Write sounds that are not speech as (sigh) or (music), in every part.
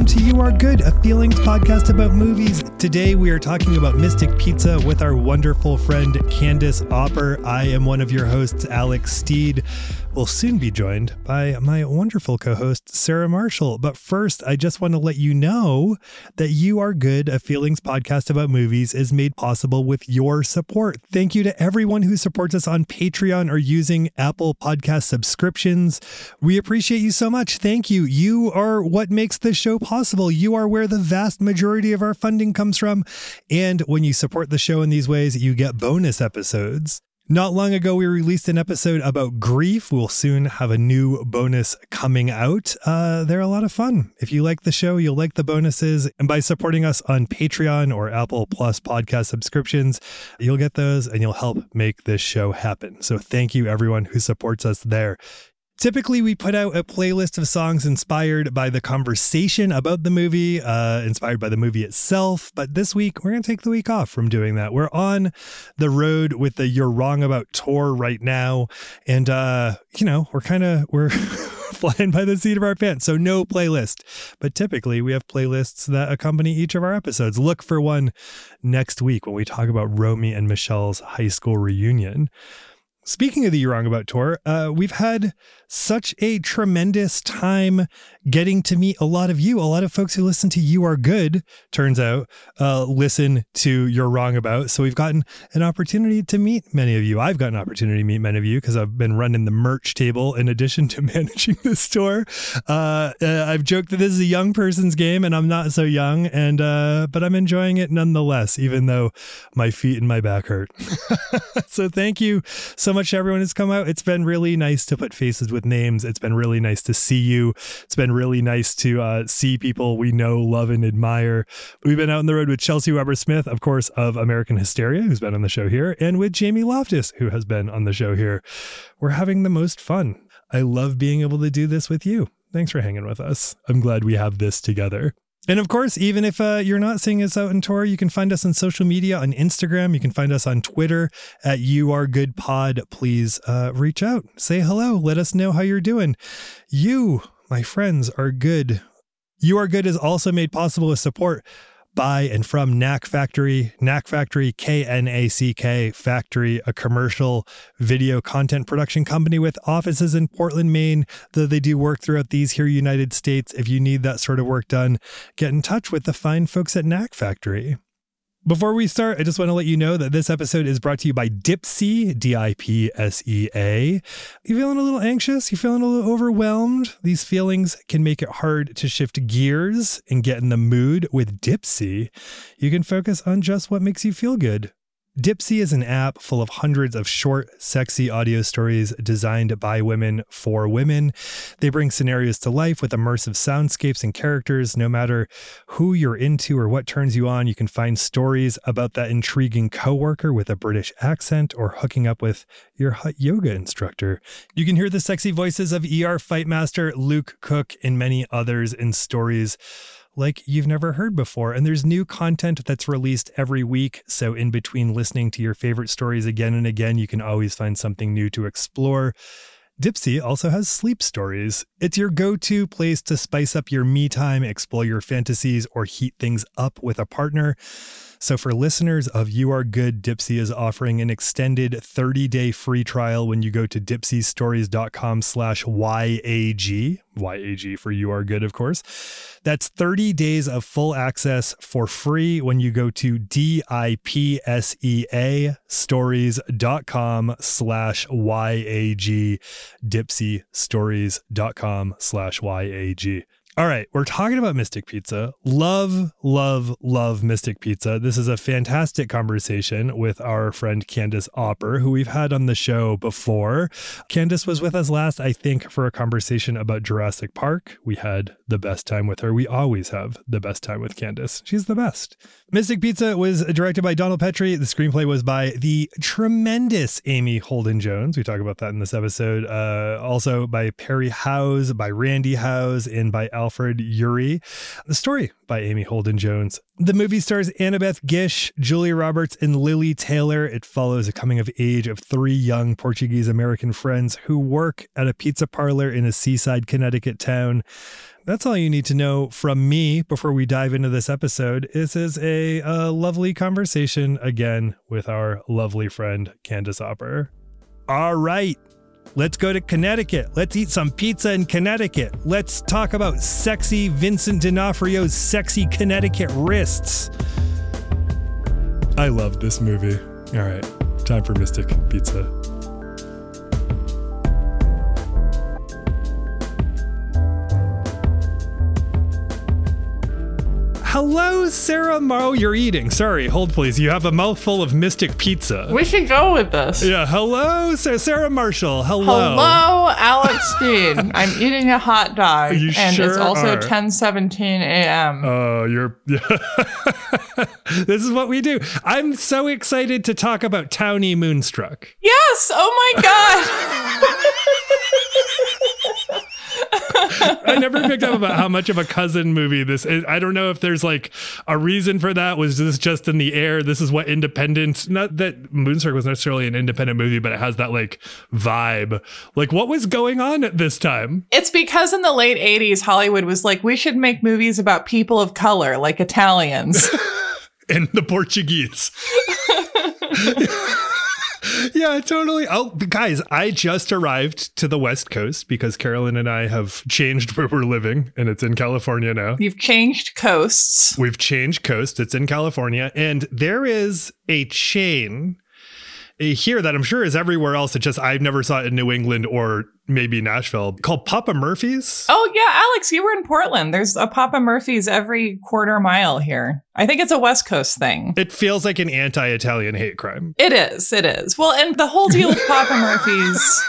welcome to You Are Good, a feelings podcast about movies. Today we are talking about Mystic Pizza with our wonderful friend Candace Opper. I am one of your hosts, Alex Steed will soon be joined by my wonderful co host, Sarah Marshall. But first, I just want to let you know that You Are Good, a feelings podcast about movies, is made possible with your support. Thank you to everyone who supports us on Patreon or using Apple Podcast subscriptions. We appreciate you so much. Thank you. You are what makes this show possible. You are where the vast majority of our funding comes from. And when you support the show in these ways, you get bonus episodes. Not long ago, we released an episode about grief. We'll soon have a new bonus coming out. Uh, they're a lot of fun. If you like the show, you'll like the bonuses. And by supporting us on Patreon or Apple Plus podcast subscriptions, you'll get those and you'll help make this show happen. So thank you, everyone who supports us there. Typically, we put out a playlist of songs inspired by the conversation about the movie, uh, inspired by the movie itself. But this week, we're going to take the week off from doing that. We're on the road with the You're Wrong About tour right now. And, uh, you know, we're kind of, we're. (laughs) flying by the seat of our pants. So no playlist. But typically we have playlists that accompany each of our episodes. Look for one next week when we talk about Romy and Michelle's high school reunion. Speaking of the You're Wrong About tour, uh, we've had such a tremendous time getting to meet a lot of you. A lot of folks who listen to You Are Good, turns out, uh, listen to You're Wrong About. So we've gotten an opportunity to meet many of you. I've got an opportunity to meet many of you because I've been running the merch table in addition to (laughs) managing the store. Uh, uh, I've joked that this is a young person's game and I'm not so young, and uh, but I'm enjoying it nonetheless, even though my feet and my back hurt. (laughs) so thank you so much to everyone who's come out. It's been really nice to put faces with with names. It's been really nice to see you. It's been really nice to uh, see people we know, love, and admire. We've been out on the road with Chelsea Weber Smith, of course, of American Hysteria, who's been on the show here, and with Jamie Loftus, who has been on the show here. We're having the most fun. I love being able to do this with you. Thanks for hanging with us. I'm glad we have this together. And of course, even if uh, you're not seeing us out in tour, you can find us on social media on Instagram. You can find us on Twitter at You Are Good Pod. Please uh, reach out, say hello, let us know how you're doing. You, my friends, are good. You Are Good is also made possible with support by and from Knack Factory. Knack Factory, K N A C K Factory, a commercial video content production company with offices in Portland, Maine, though they do work throughout these here United States. If you need that sort of work done, get in touch with the fine folks at Knack Factory. Before we start, I just want to let you know that this episode is brought to you by Dipsea, D I P S E A. You feeling a little anxious? You feeling a little overwhelmed? These feelings can make it hard to shift gears and get in the mood. With Dipsea, you can focus on just what makes you feel good. Dipsea is an app full of hundreds of short, sexy audio stories designed by women for women. They bring scenarios to life with immersive soundscapes and characters. No matter who you're into or what turns you on, you can find stories about that intriguing coworker with a British accent or hooking up with your hot yoga instructor. You can hear the sexy voices of ER Fightmaster, Luke Cook, and many others in stories like you've never heard before. And there's new content that's released every week. So, in between listening to your favorite stories again and again, you can always find something new to explore. Dipsea also has sleep stories. It's your go to place to spice up your me time, explore your fantasies, or heat things up with a partner. So for listeners of You Are Good, Dipsea is offering an extended 30-day free trial when you go to dipseastories.com slash YAG. YAG for You Are Good, of course. That's 30 days of full access for free when you go to D-I-P-S-E-A stories.com slash YAG. Dipseastories.com slash YAG. All right, we're talking about Mystic Pizza. Love, love, love Mystic Pizza. This is a fantastic conversation with our friend Candace Opper, who we've had on the show before. Candace was with us last, I think, for a conversation about Jurassic Park. We had the best time with her. We always have the best time with Candace. She's the best. Mystic Pizza was directed by Donald Petrie. The screenplay was by the tremendous Amy Holden Jones. We talk about that in this episode. Uh, also by Perry Howes, by Randy Howes, and by Alfred Uhry. The story by Amy Holden Jones. The movie stars Annabeth Gish, Julia Roberts, and Lili Taylor. It follows a coming of age of three young Portuguese American friends who work at a pizza parlor in a seaside Connecticut town. That's all you need to know from me before we dive into this episode. This is a, a lovely conversation again with our lovely friend Candace Opper. All right, let's go to Connecticut. Let's eat some pizza in Connecticut. Let's talk about sexy Vincent D'Onofrio's sexy Connecticut wrists. I love this movie. All right, time for Mystic Pizza. Hello, Sarah Mo. You're eating. Sorry, hold please. You have a mouthful of Mystic Pizza. We should go with this. Yeah, hello, Sarah Marshall. Hello. Hello, Alex Dean. (laughs) I'm eating a hot dog. You and sure it's also are. 10:17 a.m. Oh, you're. (laughs) this is what we do. I'm so excited to talk about Townie Moonstruck. yes. Oh my god. (laughs) I never picked up about how much of a cousin movie this is. I don't know if there's like a reason for that. Was this just in the air? This is what independent, not that Moonstruck was necessarily an independent movie, but it has that like vibe. Like, what was going on at this time? it's because in the late 80s Hollywood was like we should make movies about people of color like Italians. (laughs) And the Portuguese. (laughs) yeah, totally. Oh, guys, I just arrived to the West Coast because Carolyn and I have changed where we're living, and it's in California now. You've changed coasts. We've changed coast. It's in California, and there is a chain here that I'm sure is everywhere else. It just I've never saw it in New England or maybe Nashville called Papa Murphy's. Oh yeah, Alex, you were in Portland. There's a Papa Murphy's every quarter mile here. I think it's a West Coast thing. It feels like an anti-Italian hate crime. It is. It is. Well, and the whole deal with Papa (laughs) Murphy's,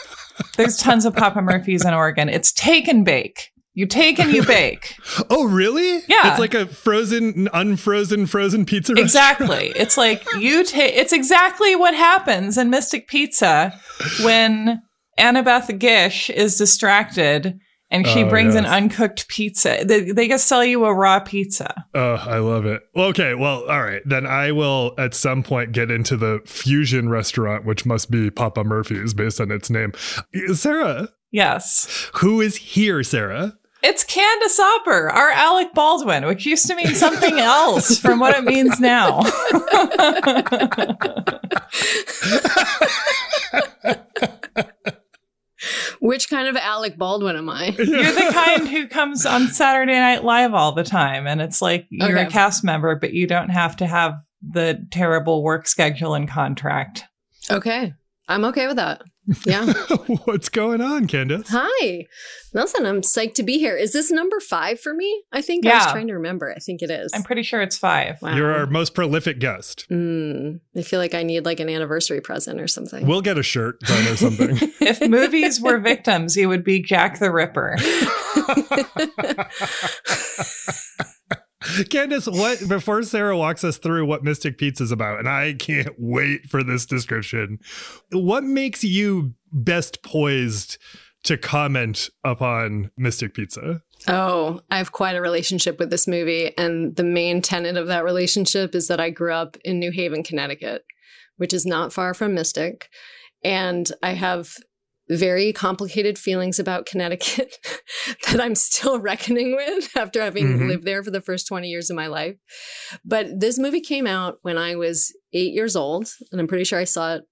there's tons of Papa Murphy's in Oregon. It's take and bake. You take and you bake. (laughs) Oh, really? Yeah. It's like a frozen, unfrozen, frozen pizza. Exactly. It's like you take. It's exactly what happens in Mystic Pizza when Annabeth Gish is distracted and she Oh, brings an uncooked pizza. They, they just sell you a raw pizza. Oh, I love it. Okay, well, all right. Then I will at some point get into the fusion restaurant, which must be Papa Murphy's based on its name. Sarah, Yes. who is here, Sarah? It's Candace Opper, our Alec Baldwin, which used to mean something else from what it means now. Which kind of Alec Baldwin am I? You're the kind who comes on Saturday Night Live all the time, and it's like you're a cast member, but you don't have to have the terrible work schedule and contract. Okay. I'm okay with that. Yeah. (laughs) What's going on, Candace? Hi. Nothing. I'm psyched to be here. Is this number five for me? I think I was Yeah. trying to remember. I think it is. I'm pretty sure it's five. wow. You're our most prolific guest. Mm, I feel like I need like an anniversary present or something. We'll get a shirt done or something. (laughs) If movies were victims, you would be Jack the Ripper. (laughs) Candace, what before Sarah walks us through what Mystic Pizza is about, and I can't wait for this description. What makes you best poised to comment upon Mystic Pizza? oh, I have quite a relationship with this movie. And the main tenet of that relationship is that I grew up in New Haven, Connecticut, which is not far from Mystic. And I have very complicated feelings about Connecticut (laughs) that I'm still (laughs) reckoning with after having Mhm. lived there for the first 20 years of my life. But this movie came out when I was eight years old, and I'm pretty sure I saw it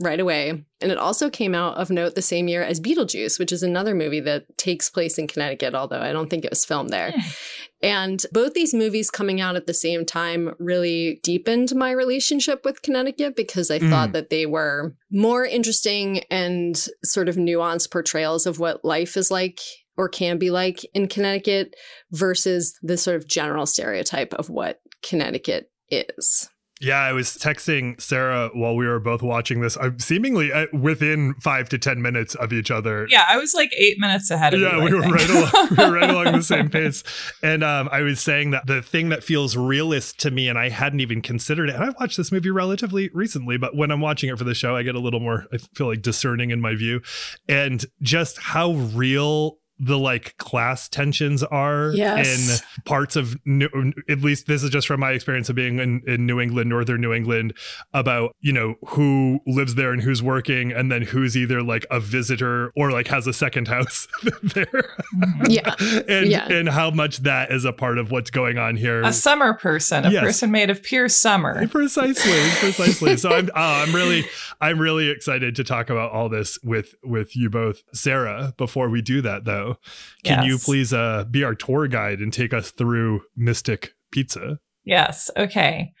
right away. And it also came out of note the same year as Beetlejuice, which is another movie that takes place in Connecticut, although I don't think it was filmed there. And both these movies coming out at the same time really deepened my relationship with Connecticut because I Mm. thought that they were more interesting and sort of nuanced portrayals of what life is like or can be like in Connecticut versus the sort of general stereotype of what Connecticut is. Yeah, I was texting Sarah while we were both watching this. I'm seemingly uh, within five to ten minutes of each other. Yeah, I was like eight minutes ahead of you. yeah, I we were right along. We were right along the same (laughs) pace. And um, I was saying that the thing that feels realist to me, and I hadn't even considered it. And I've watched this movie relatively recently, but when I'm watching it for the show, I get a little more. I feel like discerning in my view, and just how real the like class tensions are Yes. in parts of New, at least this is just from my experience of being in, in New England, northern New England, about you know who lives there and who's working, and then who's either like a visitor or like has a second house (laughs) there, Yeah. (laughs) and Yeah. and how much that is a part of what's going on here. A summer person, a Yes. person made of pure summer. (laughs) precisely precisely so i'm uh, i'm really i'm really excited to talk about all this with with you both sarah before we do that though (laughs) can you please uh be our tour guide and take us through mystic pizza Yes. Okay.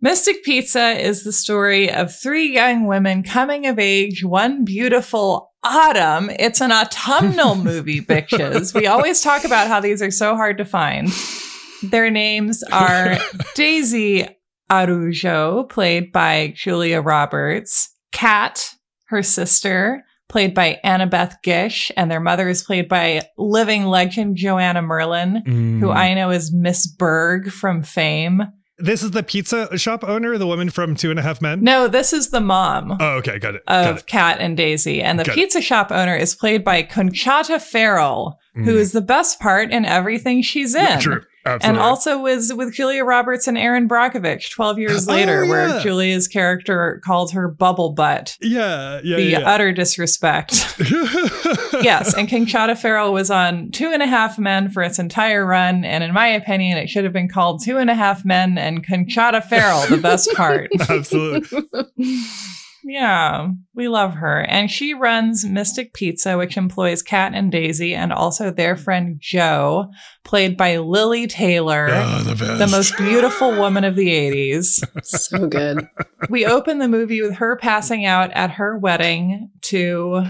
Mystic Pizza is the story of three young women coming of age one beautiful autumn. It's an autumnal (laughs) movie, bitches. We always talk about how these are so hard to find. Their names are (laughs) Daisy Arujo, played by Julia Roberts, Kat, her sister, played by Annabeth Gish, and their mother is played by living legend Joanna Merlin who Mm. I know is Miss Berg from Fame. this is the pizza shop owner the woman from two and a half men No, this is the mom oh okay got it got of it Kat and Daisy. And the Got it. pizza shop owner is played by Conchata Ferrell, who Mm. is the best part in everything she's in. true And also was with Julia Roberts and Erin Brockovich 12 years (laughs) Oh, later, yeah. where Julia's character called her Bubble Butt. yeah yeah the yeah, utter disrespect. (laughs) yes, and Conchata Ferrell was on Two and a Half Men for its entire run, and in my opinion, it should have been called Two and a Half Men and Conchata Ferrell, the best part. (laughs) absolutely yeah, we love her. And she runs Mystic Pizza, which employs Kat and Daisy, and also their mm. friend Joe, played by Lili Taylor. oh, the best The most beautiful woman of the 80s. (laughs) so good. we open the movie with her passing out at her wedding to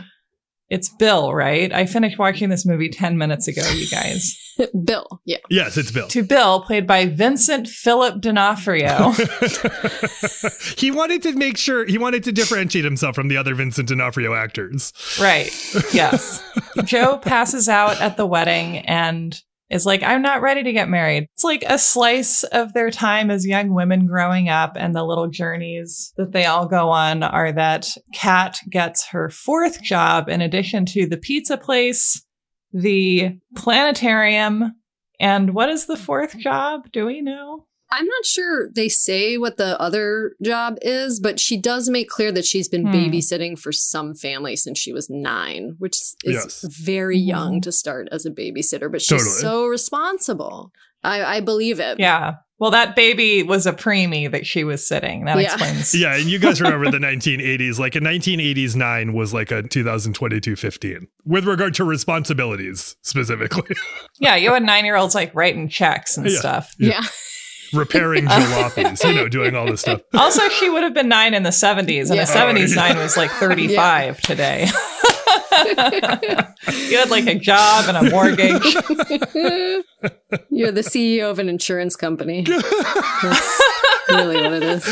it's Bill, right? I finished watching this movie 10 minutes ago, you guys. (laughs) Bill. Yeah. yes it's bill to Bill, played by Vincent Philip D'Onofrio. (laughs) (laughs) he wanted to make sure he wanted to differentiate himself from the other Vincent D'Onofrio actors. right. Yes. Joe passes out at the wedding and is like, I'm not ready to get married. It's like a slice of their time as young women growing up, and the little journeys that they all go on are that Kat gets her fourth job in addition to the pizza place, the planetarium, and what is the fourth job? Do we know? I'm not sure they say what the other job is, but she does make clear that she's been Hmm. babysitting for some family since she was nine, which is Yes. very Mhm. young to start as a babysitter, but she's Totally. so responsible. I, I believe it. Yeah. Well, that baby was a preemie that she was sitting. That Yeah. explains. (laughs) Yeah, and you guys remember the 1980s. Like a 1980s 9 was like a 2022 15 with regard to responsibilities specifically. (laughs) Yeah, you had nine year olds like writing checks and Yeah. stuff. Yeah. Repairing (laughs) jalopies, you know, doing all this stuff. (laughs) Also, she would have been nine in the 70s, and Yeah. a 70s Oh, yeah. nine was like (laughs) 35 today. you had like a job and a mortgage. You're the CEO of an insurance company. That's really what it is.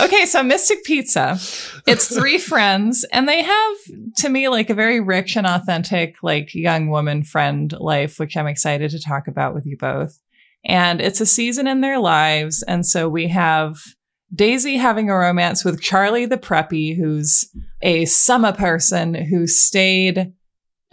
Okay, so Mystic Pizza. It's three friends, and they have, to me, like a very rich and authentic, like young woman friend life, which I'm excited to talk about with you both. And it's a season in their lives. And so we have Daisy having a romance with Charlie the Preppy, who's a summer person who stayed,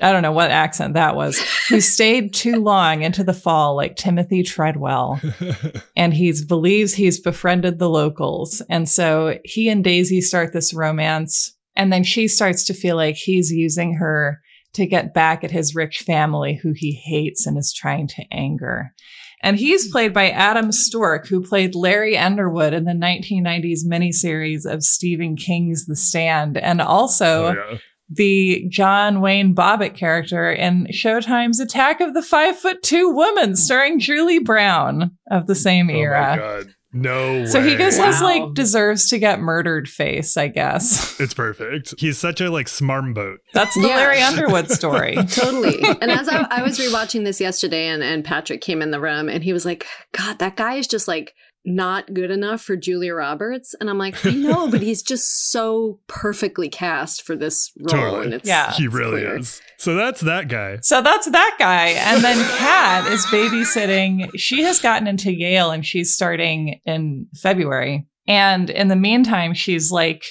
I don't know what accent that was, who (laughs) stayed too long into the fall, like Timothy Treadwell (laughs) and he believes he's befriended the locals. And so he and Daisy start this romance. And then she starts to feel like he's using her to get back at his rich family who he hates and is trying to anger. And he's hmm. played by Adam Storke, who played Larry Underwood in the 1990s miniseries of Stephen King's The Stand, and also Oh, yeah. the John Wayne Bobbitt character in Showtime's Attack of the Five Foot Two Woman, hmm. starring Julie Brown of the same Oh era. God. No so he way. just has like deserves to get murdered face, I guess. (laughs) It's perfect. He's such a like smarm boat. That's the Yeah. Larry Underwood (laughs) story. Totally. And as I, I was (laughs) rewatching this yesterday, and, and Patrick came in the room and he was like, God, that guy is just like not good enough for Julia Roberts. And I'm like, I know, but (laughs) he's just so perfectly cast for this role. Totally. And it's, Yeah. he it's really clear. is. So that's that guy. So that's that guy. And then Kat is babysitting. She has gotten into Yale and she's starting in February. And in the meantime, she's like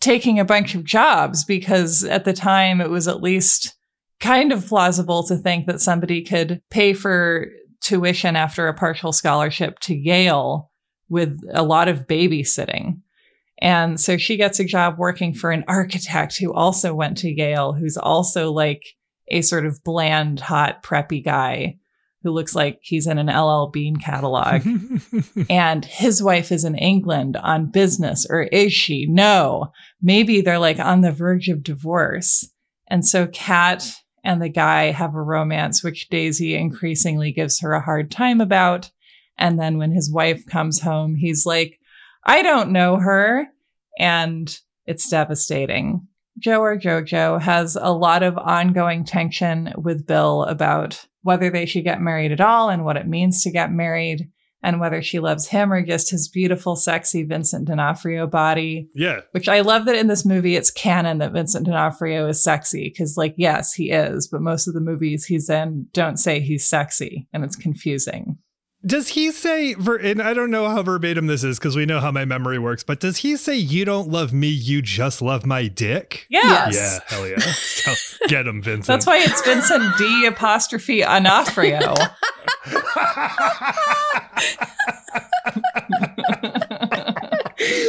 taking a bunch of jobs because at the time it was at least kind of plausible to think that somebody could pay for tuition after a partial scholarship to Yale with a lot of babysitting. And so she gets a job working for an architect who also went to Yale, who's also like a sort of bland, hot, preppy guy who looks like he's in an LL Bean catalog. (laughs) and his wife is in England on business, or is she? No. Maybe they're like on the verge of divorce. And so Kat and the guy have a romance, which Daisy increasingly gives her a hard time about. And then when his wife comes home, he's like, I don't know her. And it's devastating. Joe or JoJo has a lot of ongoing tension with Bill about whether they should get married at all and what it means to get married and whether she loves him or just his beautiful, sexy Vincent D'Onofrio body. Yeah. Which I love that in this movie it's canon that Vincent D'Onofrio is sexy because, like, yes, he is, but most of the movies he's in don't say he's sexy and it's confusing. Does he say, and I don't know how verbatim this is because we know how my memory works, but does he say, You don't love me, you just love my dick? Yeah. Yeah, hell yeah. (laughs) So, get him, Vincent. That's why it's Vincent D apostrophe Onofrio. (laughs)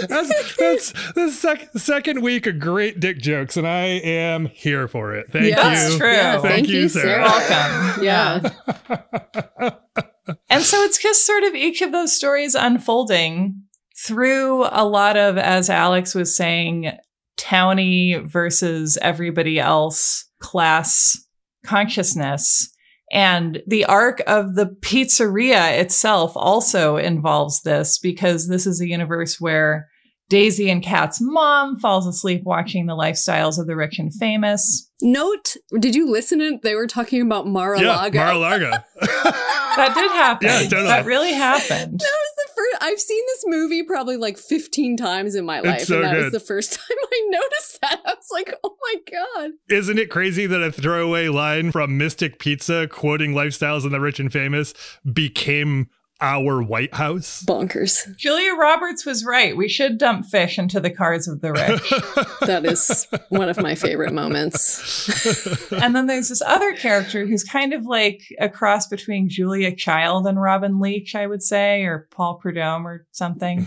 that's that's the sec- second week of great dick jokes, and I am here for it. Thank yeah, you. That's true. Yeah, thank, thank, you, you, Sarah. Welcome. Yeah. (laughs) and so it's just sort of each of those stories unfolding through a lot of, as Alex was saying, towny versus everybody else class consciousness. And the arc of the pizzeria itself also involves this because this is a universe where Daisy and Kat's mom falls asleep watching the lifestyles of the rich and famous. Note, did you listen to they were talking about Mar-a-Lago? Yeah, Mar-a-Lago. (laughs) that did happen. Yeah, totally. That really happened. That was the first I've seen this movie probably like 15 times in my life. so and that good. was the first (laughs) time I noticed that. I was like, oh my God. Isn't it crazy that a throwaway line from Mystic Pizza quoting lifestyles and the rich and famous became our White House? Bonkers. Julia Roberts was right. We should dump fish into the cars of the rich. (laughs) That is one of my favorite moments. (laughs) and then there's this other character who's kind of like a cross between Julia Child and Robin Leach, I would say, or Paul Prudhomme or something.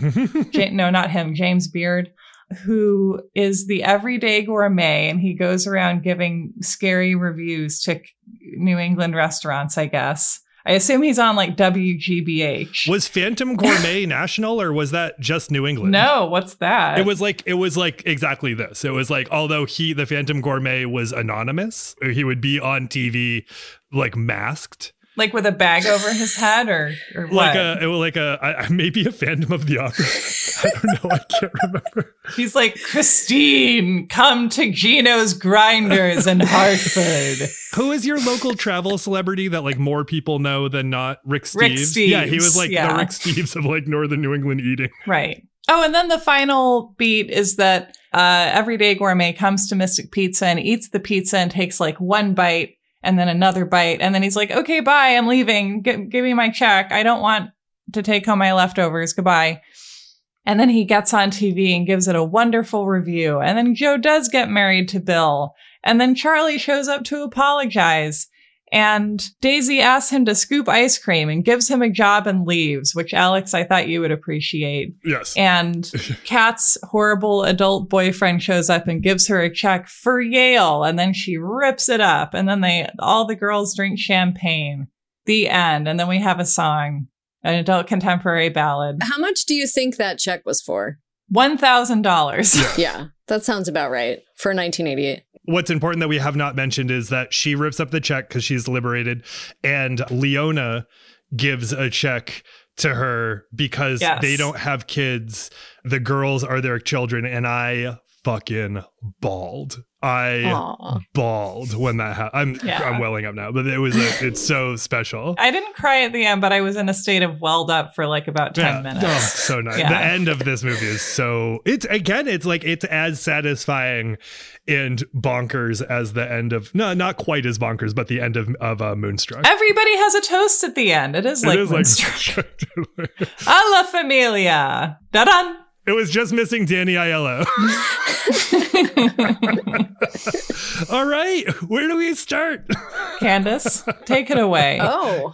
(laughs) Ja- no, not him, James Beard, who is the everyday gourmet and he goes around giving scary reviews to New England restaurants, I guess. I assume he's on like WGBH. was Phantom Gourmet (laughs) national or was that just New England? no, what's that? It was like it was like exactly this. It was like although he the Phantom Gourmet was anonymous, he would be on TV like masked, like with a bag over his head or, or (laughs) like what? a like a I- maybe a Phantom of the Opera. (laughs) I don't know. I can't remember. He's like, Christine, come to Gino's Grinders in Hartford. (laughs) Who is your local travel celebrity that like more people know than not? Rick Steves. Rick Yeah, he was like yeah. the Rick Steves of like northern New England eating. Right. Oh, and then the final beat is that uh, Everyday Gourmet comes to Mystic Pizza and eats the pizza and takes like one bite and then another bite. And then he's like, okay, bye. I'm leaving. G- give me my check. I don't want to take home my leftovers. Goodbye. And then he gets on TV and gives it a wonderful review. And then Joe does get married to Bill. And then Charlie shows up to apologize. And Daisy asks him to scoop ice cream and gives him a job and leaves, which Alex, I thought you would appreciate. Yes. And (laughs) Kat's horrible adult boyfriend shows up and gives her a check for Yale. And then she rips it up. And then they, all the girls drink champagne. The end. And then we have a song, an adult contemporary ballad. How much do you think that check was for? $1,000. Yeah, that sounds about right for 1988. What's important that we have not mentioned is that she rips up the check because she's liberated, and Leona gives a check to her because Yes. they don't have kids. The girls are their children, and I fucking bawled. I Aw. bawled when that happened. I'm Yeah. I'm welling up now, but it was a, it's so special. I didn't cry at the end, but I was in a state of welled up for like about 10 Yeah. minutes. Oh, so nice. Yeah. The end of this movie is so it's again, it's like it's as satisfying and bonkers as the end of no, not quite as bonkers, but the end of of uh, Moonstruck. Everybody has a toast at the end. It is like, it is Moonstruck. like (laughs) A la familia. Da-dun. It was just missing Danny Aiello. (laughs) All right, where do we start? Candace, take it away. (laughs) Oh,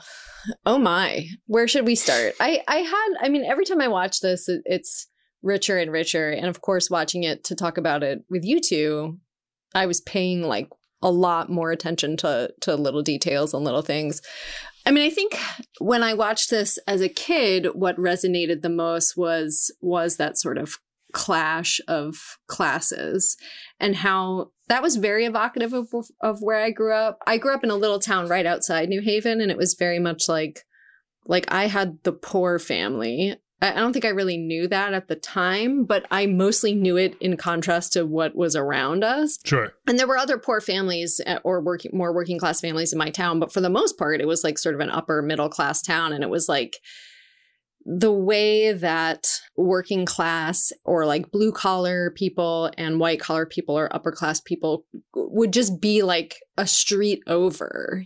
oh my! Where should we start? I I had. I mean, every time I watch this, it, it's richer and richer, and of course, watching it to talk about it with you two, I was paying like a lot more attention to to little details and little things. I mean, I think when I watched this as a kid, what resonated the most was was that sort of clash of classes and how that was very evocative of, of where I grew up. I grew up in a little town right outside New Haven and it was very much like like I had the poor family I don't think I really knew that at the time, but I mostly knew it in contrast to what was around us. Sure. And there were other poor families uh, or working more working class families in my town, but for the most part, it was like sort of an upper middle class town. And it was like the way that working class or like blue collar people and white collar people or upper class people would just be like a street over.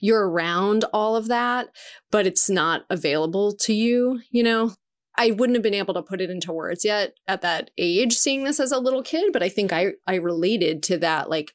You're around all of that, but it's not available to you, you know? I wouldn't have been able to put it into words yet at that age seeing this as a little kid, but I think I I related to that like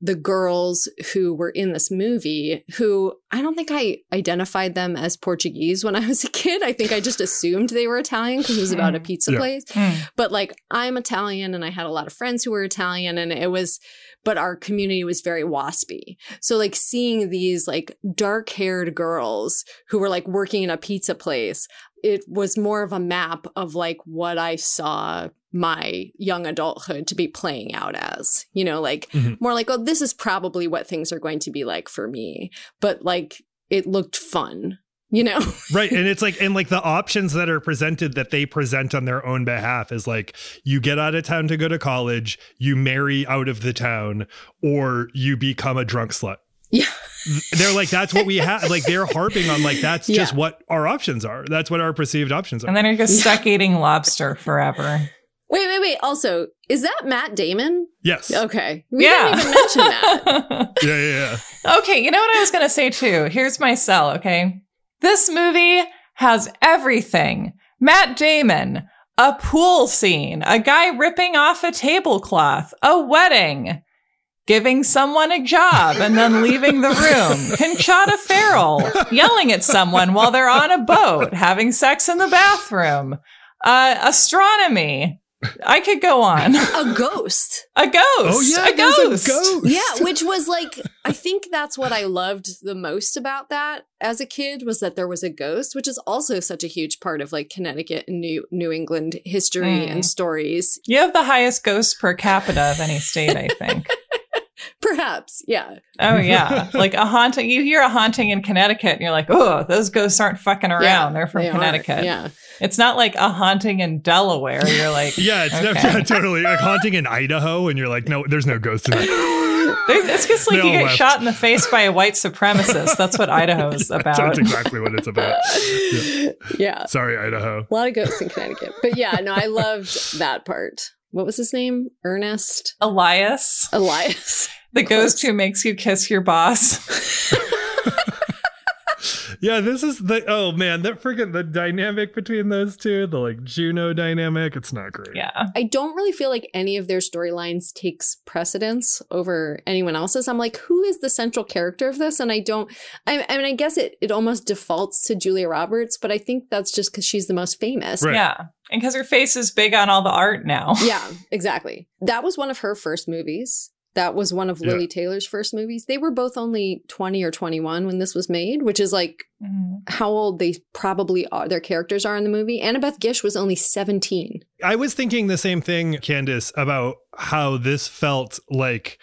the girls who were in this movie who I don't think I identified them as Portuguese when (laughs) I was a kid. I think I just assumed they were Italian because it was about a hmm. pizza yeah. place. Mm. But like I'm Italian and I had a lot of friends who were Italian and it was but our community was very waspy. So like seeing these like dark-haired girls who were like working in a pizza place, it was more of a map of like what I saw my young adulthood to be playing out as, you know, like mm-hmm. more like, oh, this is probably what things are going to be like for me. But like it looked fun, you know? (laughs) right. And it's like, and like the options that are presented that they present on their own behalf is like, you get out of town to go to college, you marry out of the town, or you become a drunk slut. Yeah. they're like, that's what we have. Like they're harping on like that's yeah. just what our options are. That's what our perceived options are. And then you're just stuck eating lobster forever. Wait, wait, wait. Also, is that Matt Damon? Yes. Okay. We yeah. didn't even mention that. (laughs) yeah, yeah, yeah. Okay, you know what I was gonna say too? Here's my cell okay? This movie has everything. Matt Damon, a pool scene, a guy ripping off a tablecloth, a wedding, giving someone a job and then leaving the room, (laughs) Conchata Ferrell yelling at someone while they're on a boat, having sex in the bathroom, uh, astronomy. I could go on. A ghost. (laughs) A ghost. Oh yeah, a ghost. a ghost. Yeah, which was like I think that's what I loved the most about that as a kid was that there was a ghost, which is also such a huge part of like Connecticut and New New England history mm. and stories. You have the highest ghost per capita of any state, I think. Perhaps, yeah. Oh yeah, (laughs) like a haunting. You hear a haunting in Connecticut, and you're like, "Oh, those ghosts aren't fucking around. Yeah, They're from they Connecticut." Are. Yeah, it's not like a haunting in Delaware. You're like, (laughs) yeah, it's okay. totally like haunting in Idaho, and you're like, no, there's no ghosts in that. (laughs) it's just like they you get left. shot in the face by a white supremacist. That's what Idaho is about. That's exactly what it's about. Yeah. yeah. Sorry, Idaho. A lot of ghosts in Connecticut, but yeah, no, I loved that part. What was his name? Ernest. Elias. Elias. The ghost who makes you kiss your boss. (laughs) yeah, this is the oh man, that freaking the dynamic between those two, the like Juno dynamic, it's not great. Yeah. I don't really feel like any of their storylines takes precedence over anyone else's. I'm like, who is the central character of this? And I don't I, I mean I guess it it almost defaults to Julia Roberts, but I think that's just because she's the most famous. Right. Yeah. And because her face is big on all the art now. yeah, exactly. That was one of her first movies. That was one of Lili yeah. Taylor's first movies. They were both only 20 or 21 when this was made, which is like mm-hmm. how old they probably are, their characters are in the movie. Annabeth Gish was only 17. I was thinking the same thing, Candace, about how this felt like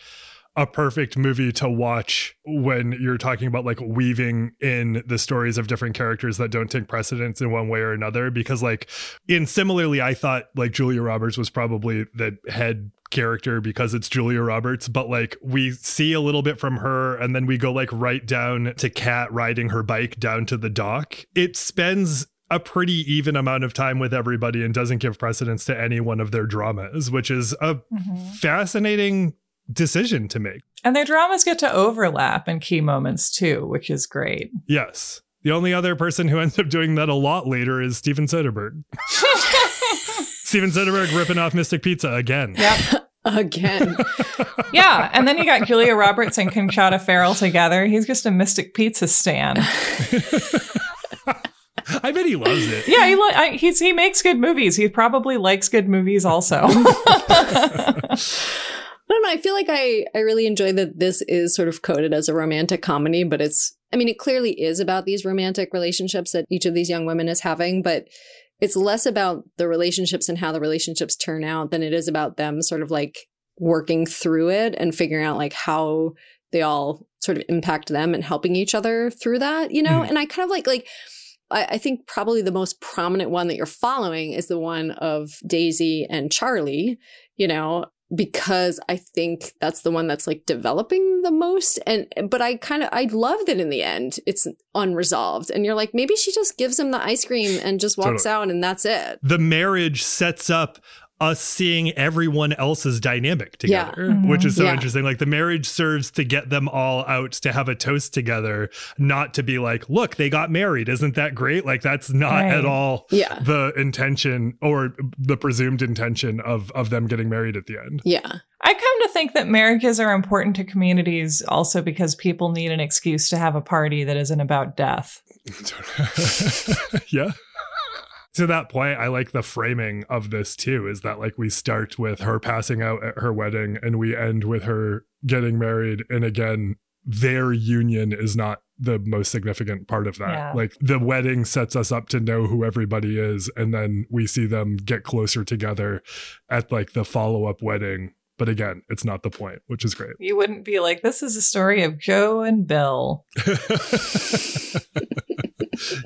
a perfect movie to watch when you're talking about like weaving in the stories of different characters that don't take precedence in one way or another because like in similarly I thought like Julia Roberts was probably the head character because it's Julia Roberts, but like we see a little bit from her and then we go like right down to Kat riding her bike down to the dock. It spends a pretty even amount of time with everybody and doesn't give precedence to any one of their dramas, which is a mm-hmm. fascinating decision to make. And their dramas get to overlap in key moments too, which is great. Yes. The only other person who ends up doing that a lot later is Steven Soderbergh. (laughs) Steven Soderbergh ripping off Mystic Pizza again. Yep. (laughs) Again. (laughs) Yeah. And then you got Julia Roberts and Conchata Ferrell together. He's just a Mystic Pizza stan. (laughs) I bet he loves it. Yeah, he li- I, he's he makes good movies. He probably likes good movies also. I don't know. I feel like I, I really enjoy that this is sort of coded as a romantic comedy, but it's, I mean, it clearly is about these romantic relationships that each of these young women is having, but it's less about the relationships and how the relationships turn out than it is about them sort of like working through it and figuring out like how they all sort of impact them and helping each other through that, you know? Mhm. And I kind of like, like, I, I think probably the most prominent one that you're following is the one of Daisy and Charlie, you know, because I think that's the one that's like developing the most. And but I kind of I love that in the end it's unresolved. And you're like, maybe she just gives him the ice cream and just walks Totally. out and that's it. The marriage sets up us seeing everyone else's dynamic together, Yeah. which is so Yeah. interesting. Like the marriage serves to get them all out to have a toast together, not to be like, look, they got married. Isn't that great? Like that's not Right. at all Yeah. the intention or the presumed intention of of them getting married at the end. Yeah. I come to think that marriages are important to communities also because people need an excuse to have a party that isn't about death. (laughs) yeah. To that point, I like the framing of this too. Is that like we start with her passing out at her wedding and we end with her getting married. And again, their union is not the most significant part of that. Yeah. Like the wedding sets us up to know who everybody is. And then we see them get closer together at like the follow up wedding. But again, it's not the point, which is great. You wouldn't be like, this is a story of Joe and Bill. (laughs)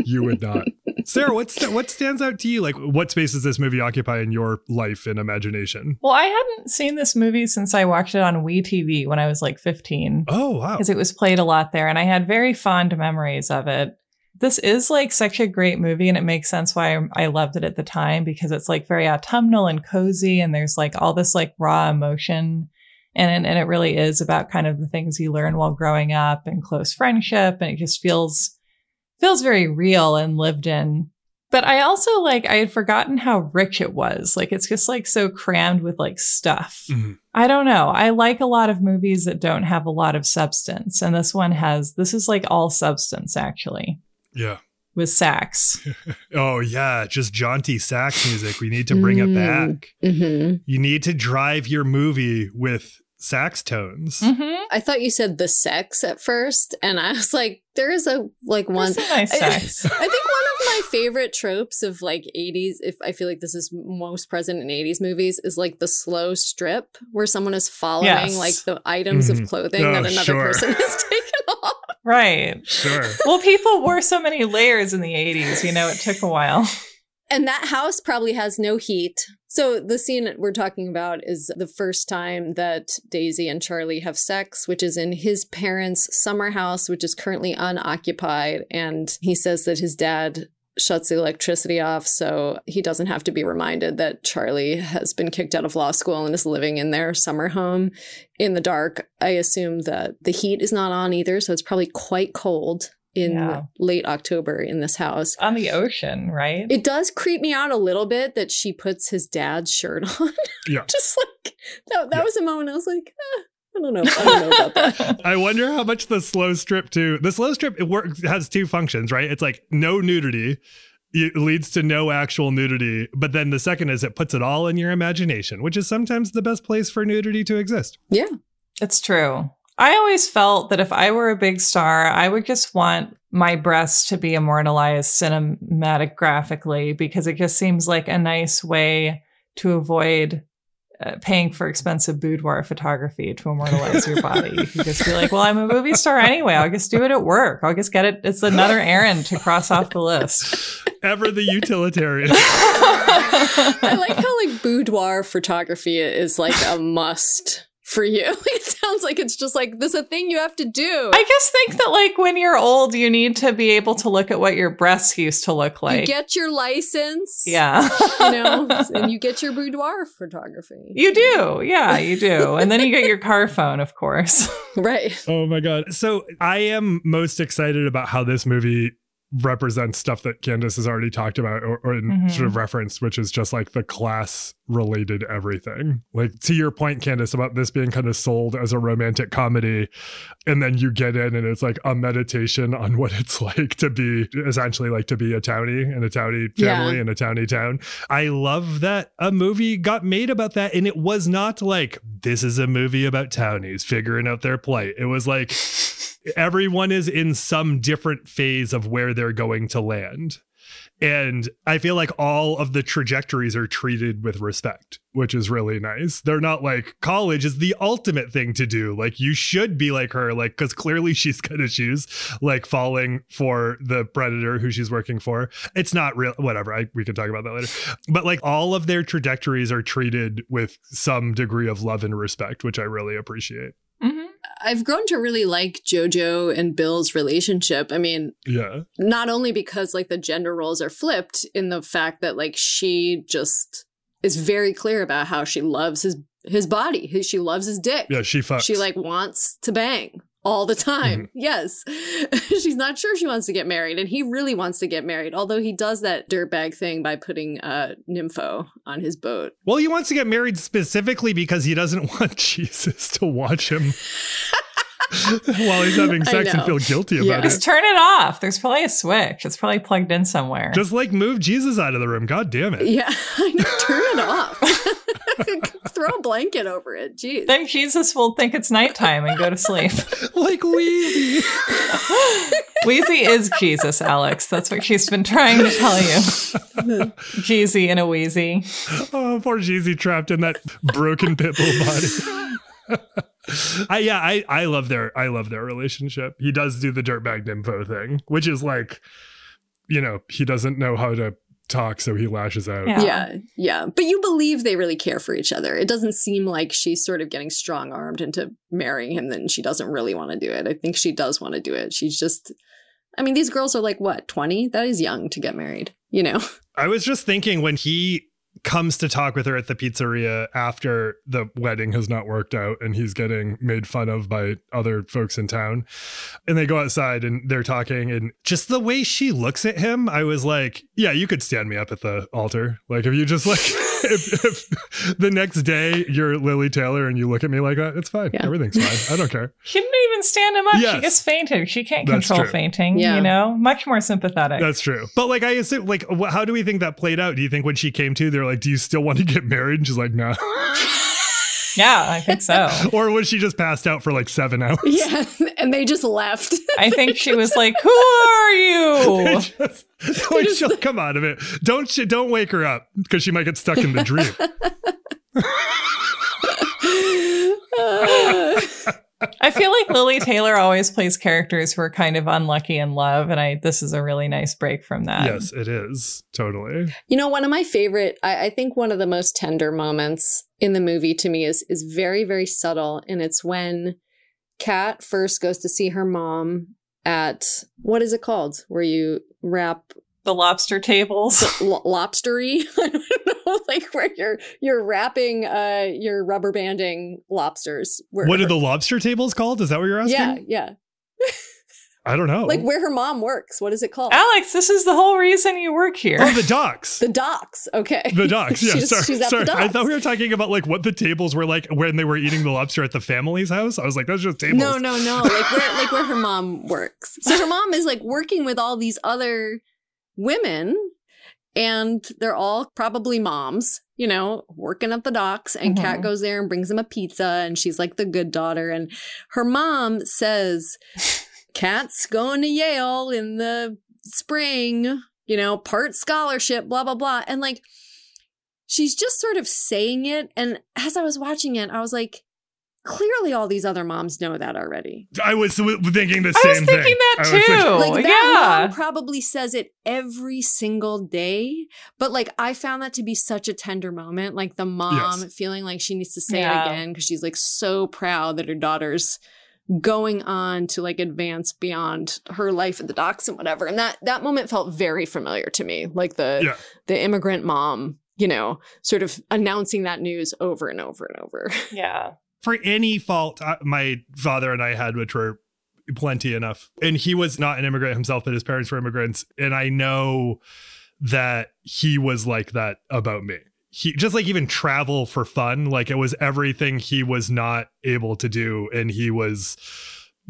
you would not. (laughs) Sarah, what's what stands out to you? Like, what space does this movie occupy in your life and imagination? Well, I hadn't seen this movie since I watched it on WE tv when I was like 15 Oh wow! because it was played a lot there and I had very fond memories of it. This is like such a great movie and it makes sense why I loved it at the time because it's like very autumnal and cozy and there's like all this like raw emotion and and it really is about kind of the things you learn while growing up and close friendship and it just feels feels very real and lived in. But I also like I had forgotten how rich it was. Like it's just like so crammed with like stuff. Mhm. I don't know. I like a lot of movies that don't have a lot of substance. And this one has, this is like all substance actually Yeah. with sax. (laughs) Oh yeah, just jaunty sax music. We need to bring it Mm. back. Mm-hmm. You need to drive your movie with sax tones. hmm I thought you said the sex at first, and I was like, there is a like one. A nice I- (laughs) I think one of my favorite tropes of like 80s, if I feel like this is most present in 80s movies, is like the slow strip where someone is following Yes. like the items Mhm. of clothing Oh, that another sure. person (laughs) has taken off. right. Sure. Well, people wore so many layers in the 80s, you know, it took a while. And that house probably has no heat. So the scene we're talking about is the first time that Daisy and Charlie have sex, which is in his parents' summer house, which is currently unoccupied. And he says that his dad shuts the electricity off so he doesn't have to be reminded that Charlie has been kicked out of law school and is living in their summer home in the dark. I assume that the heat is not on either, so it's probably quite cold in Yeah. late October in this house. On the ocean, right? It does creep me out a little bit that she puts his dad's shirt (laughs) on. Yeah. (laughs) Just like that, that Yeah. was a moment I was like, eh, I don't know. I don't know about that. (laughs) I wonder how much the slow strip too. The slow strip it works has two functions, right? It's like no nudity. It leads to no actual nudity, but then the second is it puts it all in your imagination, which is sometimes the best place for nudity to exist. Yeah. It's true. I always felt that if I were a big star, I would just want my breasts to be immortalized cinematographically because it just seems like a nice way to avoid uh, paying for expensive boudoir photography to immortalize your body. You could just be like, well, I'm a movie star anyway. I'll just do it at work. I'll just get it. It's another errand to cross off the list. (laughs) Ever the utilitarian. (laughs) I like how like boudoir photography is like a must for you. (laughs) it sounds like it's just like this is a thing you have to do. I just think that like when you're old, you need to be able to look at what your breasts used to look like. you like. get your license. yeah. You know, (laughs) and you get your boudoir photography. You do. Yeah, you do. And then you get your car phone, of course. (laughs) Right. Oh my god. So I am most excited about how this movie represents stuff that Candace has already talked about or, or Mhm. sort of referenced, which is just like the class related everything. Like to your point, Candace, about this being kind of sold as a romantic comedy. And then you get in and it's like a meditation on what it's (laughs) like to be essentially like to be a townie and a townie family Yeah. in a townie town. I love that a movie got made about that. And it was not like, this is a movie about townies figuring out their plight. It was like, everyone is in some different phase of where they're going to land. And I feel like all of the trajectories are treated with respect, which is really nice. They're not like college is the ultimate thing to do. Like you should be like her, like because clearly she's (laughs) gonna choose like falling for the predator who she's working for. It's not real. Whatever. I, we can talk about that later. But like all of their trajectories are treated with some degree of love and respect, which I really appreciate. I've grown to really like JoJo and Bill's relationship. I mean, Yeah. not only because like the gender roles are flipped in the fact that like she just is very clear about how she loves his his body. His, she loves his dick. Yeah. She fucks. She like wants to bang all the time. Mm-hmm. Yes. (laughs) She's not sure she wants to get married and he really wants to get married. Although he does that dirtbag thing by putting uh Nympho on his boat. Well, he wants to get married specifically because he doesn't (laughs) want Jesus to watch him (laughs) (laughs) while he's having sex and feel guilty Yeah. it. Just turn it off. There's probably a switch. It's probably plugged in somewhere. Just like move Jesus out of the room. God damn it. Yeah. (laughs) Turn it off. (laughs) Throw a blanket over it. Jeez. then Jesus will think it's nighttime and go to sleep. Like Wheezy. Wheezy is Jesus, Alex. That's what she's been trying to tell you. Jeezy and a Wheezy. Oh, poor Jeezy trapped in that broken pitbull body. I yeah, I I love their I love their relationship. He does do the dirtbag nympho thing, which is like, you know, he doesn't know how to talk, so he lashes out. Yeah. Yeah, yeah. But you believe they really care for each other. It doesn't seem like she's sort of getting strong armed into marrying him, then she doesn't really want to do it. I think she does want to do it. She's just, I mean, these girls are like, what, 20? That is young to get married, you know? I was just thinking when he comes to talk with her at the pizzeria after the wedding has not worked out and he's getting made fun of by other folks in town. And they go outside and they're talking and just the way she looks at him, I was like, yeah, you could stand me up at the altar. Like if you just like (laughs) (laughs) if, if the next day you're Lili Taylor and you look at me like that, it's fine. Yeah. Everything's fine. I don't care. (laughs) She didn't even stand him up. Yes. She just fainted. She can't That's control true. fainting, Yeah. you know? Much more sympathetic. That's true. But like I assume like how do we think that played out? Do you think when she came to, they're like, Do you still want to get married? And she's like, No. (laughs) yeah, I think so. (laughs) or was she just passed out for like seven hours? (laughs) Yeah. And they just left. I think she was like, Who are you? just- like she'll come out of it. Don't sh- don't wake her up because she might get stuck in the dream. Uh, I feel like Lili Taylor always plays characters who are kind of unlucky in love, and I this is a really nice break from that. yes, it is totally. You know, one of my favorite, I, I think one of the most tender moments in the movie to me is is very, very subtle. And it's when Kat first goes to see her mom at what is it called? Where you wrap The lobster tables. lo- lobstery? (laughs) I don't know, like where you're you're wrapping uh you're rubber banding lobsters. Where What are the lobster tables called? Is that what you're asking? Yeah, yeah. I don't know. Like where her mom works. What is it called? Alex, this is the whole reason you work here. oh, the docks. The docks. Okay. The docks. Yeah, (laughs) she's, sorry. she's at sorry. the docks. I thought we were talking about like what the tables were like when they were eating the lobster at the family's house. I was like, that's just tables. No, no, no. Like where like where her mom works. So her mom is like working with all these other women and they're all probably moms, you know, working at the docks and Kat Mhm. goes there and brings them a pizza and she's like the good daughter and her mom says (laughs) Kat's going to Yale in the spring, you know, part scholarship, blah blah blah. And like she's just sort of saying it and as I was watching it, I was like clearly all these other moms know that already. I was thinking the I same was thinking thing. that I was too. thinking- like that yeah. mom probably says it every single day but like i found that to be such a tender moment like the mom Yes. feeling like she needs to say Yeah. it again because she's like so proud that her daughter's going on to like advance beyond her life at the docks and whatever and that that moment felt very familiar to me like the Yeah. the immigrant mom you know sort of announcing that news over and over and over Yeah. For any fault uh, my father and I had, which were plenty enough. And he was not an immigrant himself, but his parents were immigrants. And I know that he was like that about me. He just like even travel for fun, like it was everything he was not able to do. And he was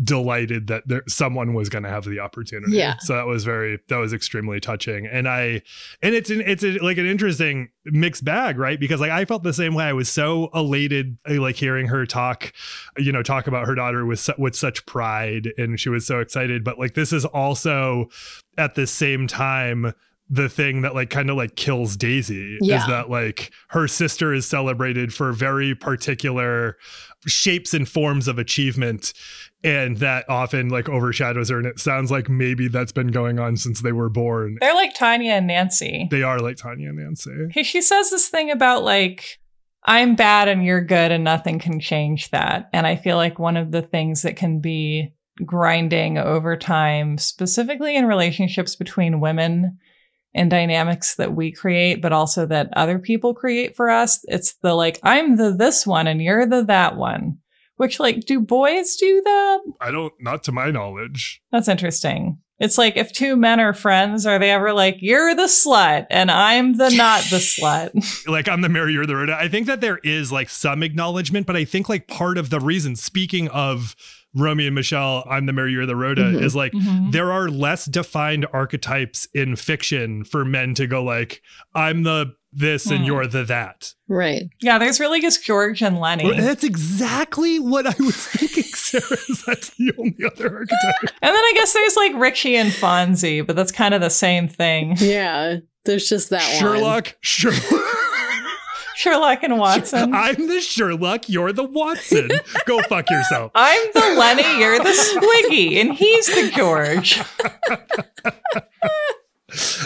delighted that there someone was going to have the opportunity. Yeah. So that was very that was extremely touching. And I and it's an it's a, like an interesting mixed bag, right? Because like I felt the same way. I was so elated uh, like hearing her talk, you know, talk about her daughter with with such pride and she was so excited, but like this is also at the same time the thing that like kind of like kills Daisy is that like her sister is celebrated for very particular shapes and forms of achievement and that often like overshadows her and it sounds like maybe that's been going on since they were born They're like Tanya and Nancy. they are like tanya and nancy He, she says this thing about like, I'm bad and you're good and nothing can change that. And I feel like one of the things that can be grinding over time, specifically in relationships between women and dynamics that we create, but also that other people create for us, it's the like, I'm the this one and you're the that one. Which, like, do boys do that? i don't not to my knowledge That's interesting. It's like if two men are friends, are they ever like, you're the slut and I'm the not the slut? (laughs) like I'm the Mary, you're the Rhoda. I think that there is like some acknowledgement, but I think like part of the reason, speaking of Romy and Michelle, I'm the Mary, you're the Rhoda, Mhm. is like Mhm. there are less defined archetypes in fiction for men to go like, I'm the this and Hmm. you're the that. Right. Yeah, there's really just George and Lenny. Well, that's exactly what I was thinking, Sarah. That's the only other archetype. (laughs) And then I guess there's like Richie and Fonzie, but that's kind of the same thing. Yeah. There's just that one. Sherlock. Sherlock, Sherlock. And Watson. I'm the Sherlock, you're the Watson. (laughs) Go fuck yourself. I'm the Lenny, you're the Squiggy, and he's the George.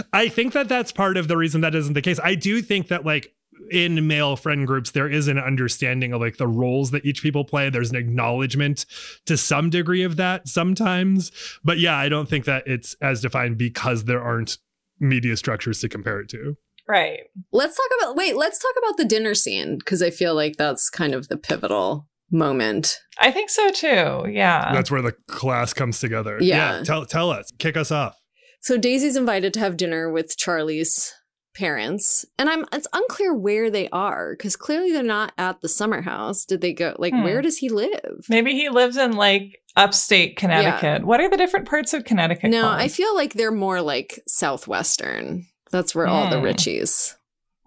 (laughs) I think that that's part of the reason that isn't the case. I do think that like in male friend groups there is an understanding of like the roles that each people play. There's an acknowledgement to some degree of that sometimes. But yeah, I don't think that it's as defined because there aren't media structures to compare it to. Right. Let's talk about wait, let's talk about the dinner scene because I feel like that's kind of the pivotal moment. I think so too. Yeah. That's where the class comes together. Yeah. tell tell us. Kick us off. So Daisy's invited to have dinner with Charlie's parents, and I'm it's unclear where they are because clearly they're not at the summer house. Did they go like Hmm. where does he live? Maybe he lives in like upstate Connecticut. What are the different parts of Connecticut? No, called? I feel like they're more like southwestern. That's where all the Hmm. Richies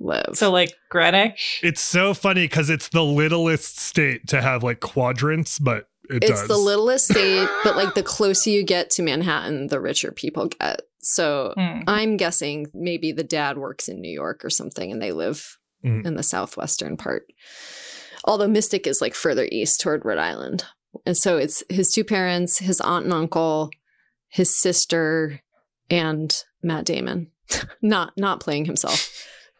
live. so like Greenwich. It's so funny because it's the littlest state to have like quadrants, but it it's does. the littlest state, but like the closer you get to Manhattan, the richer people get. So Hmm. I'm guessing maybe the dad works in New York or something and they live Mm. in the southwestern part. Although Mystic is like further east toward Rhode Island. And so it's his two parents, his aunt and uncle, his sister, and Matt Damon. Not not playing himself,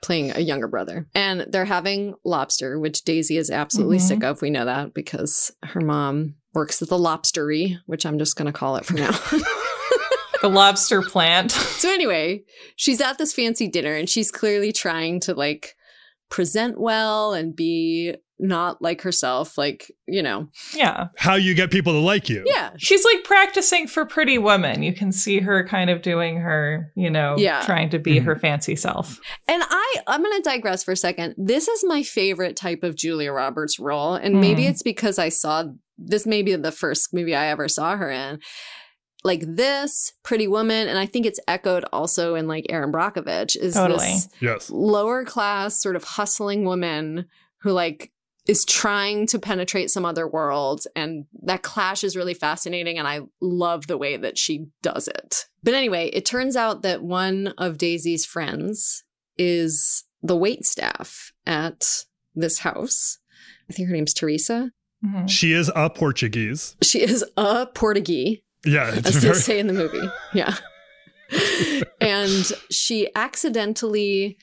playing a younger brother. And they're having lobster, which Daisy is absolutely Mhm. sick of. We know that because her mom works at the lobstery, which I'm just gonna call it for now. (laughs) the lobster plant. (laughs) So anyway, she's at this fancy dinner and she's clearly trying to like present well and be not like herself, like, you know. yeah. How you get people to like you. Yeah. She's like practicing for Pretty Woman. You can see her kind of doing her, you know, Yeah. trying to be Mhm. her fancy self. And I I'm going to digress for a second. This is my favorite type of Julia Roberts role and maybe Mm. it's because I saw this may be the first movie I ever saw her in. Like this, Pretty Woman, and I think it's echoed also in like Erin Brockovich is Totally. this Yes. lower class sort of hustling woman who like is trying to penetrate some other world and that clash is really fascinating and I love the way that she does it. But anyway, it turns out that one of Daisy's friends is the wait staff at this house. I think her name's Teresa. Mhm. She is a Portuguese. She is a Portuguese Yeah, it's as they say in the movie. Yeah. (laughs) and she accidentally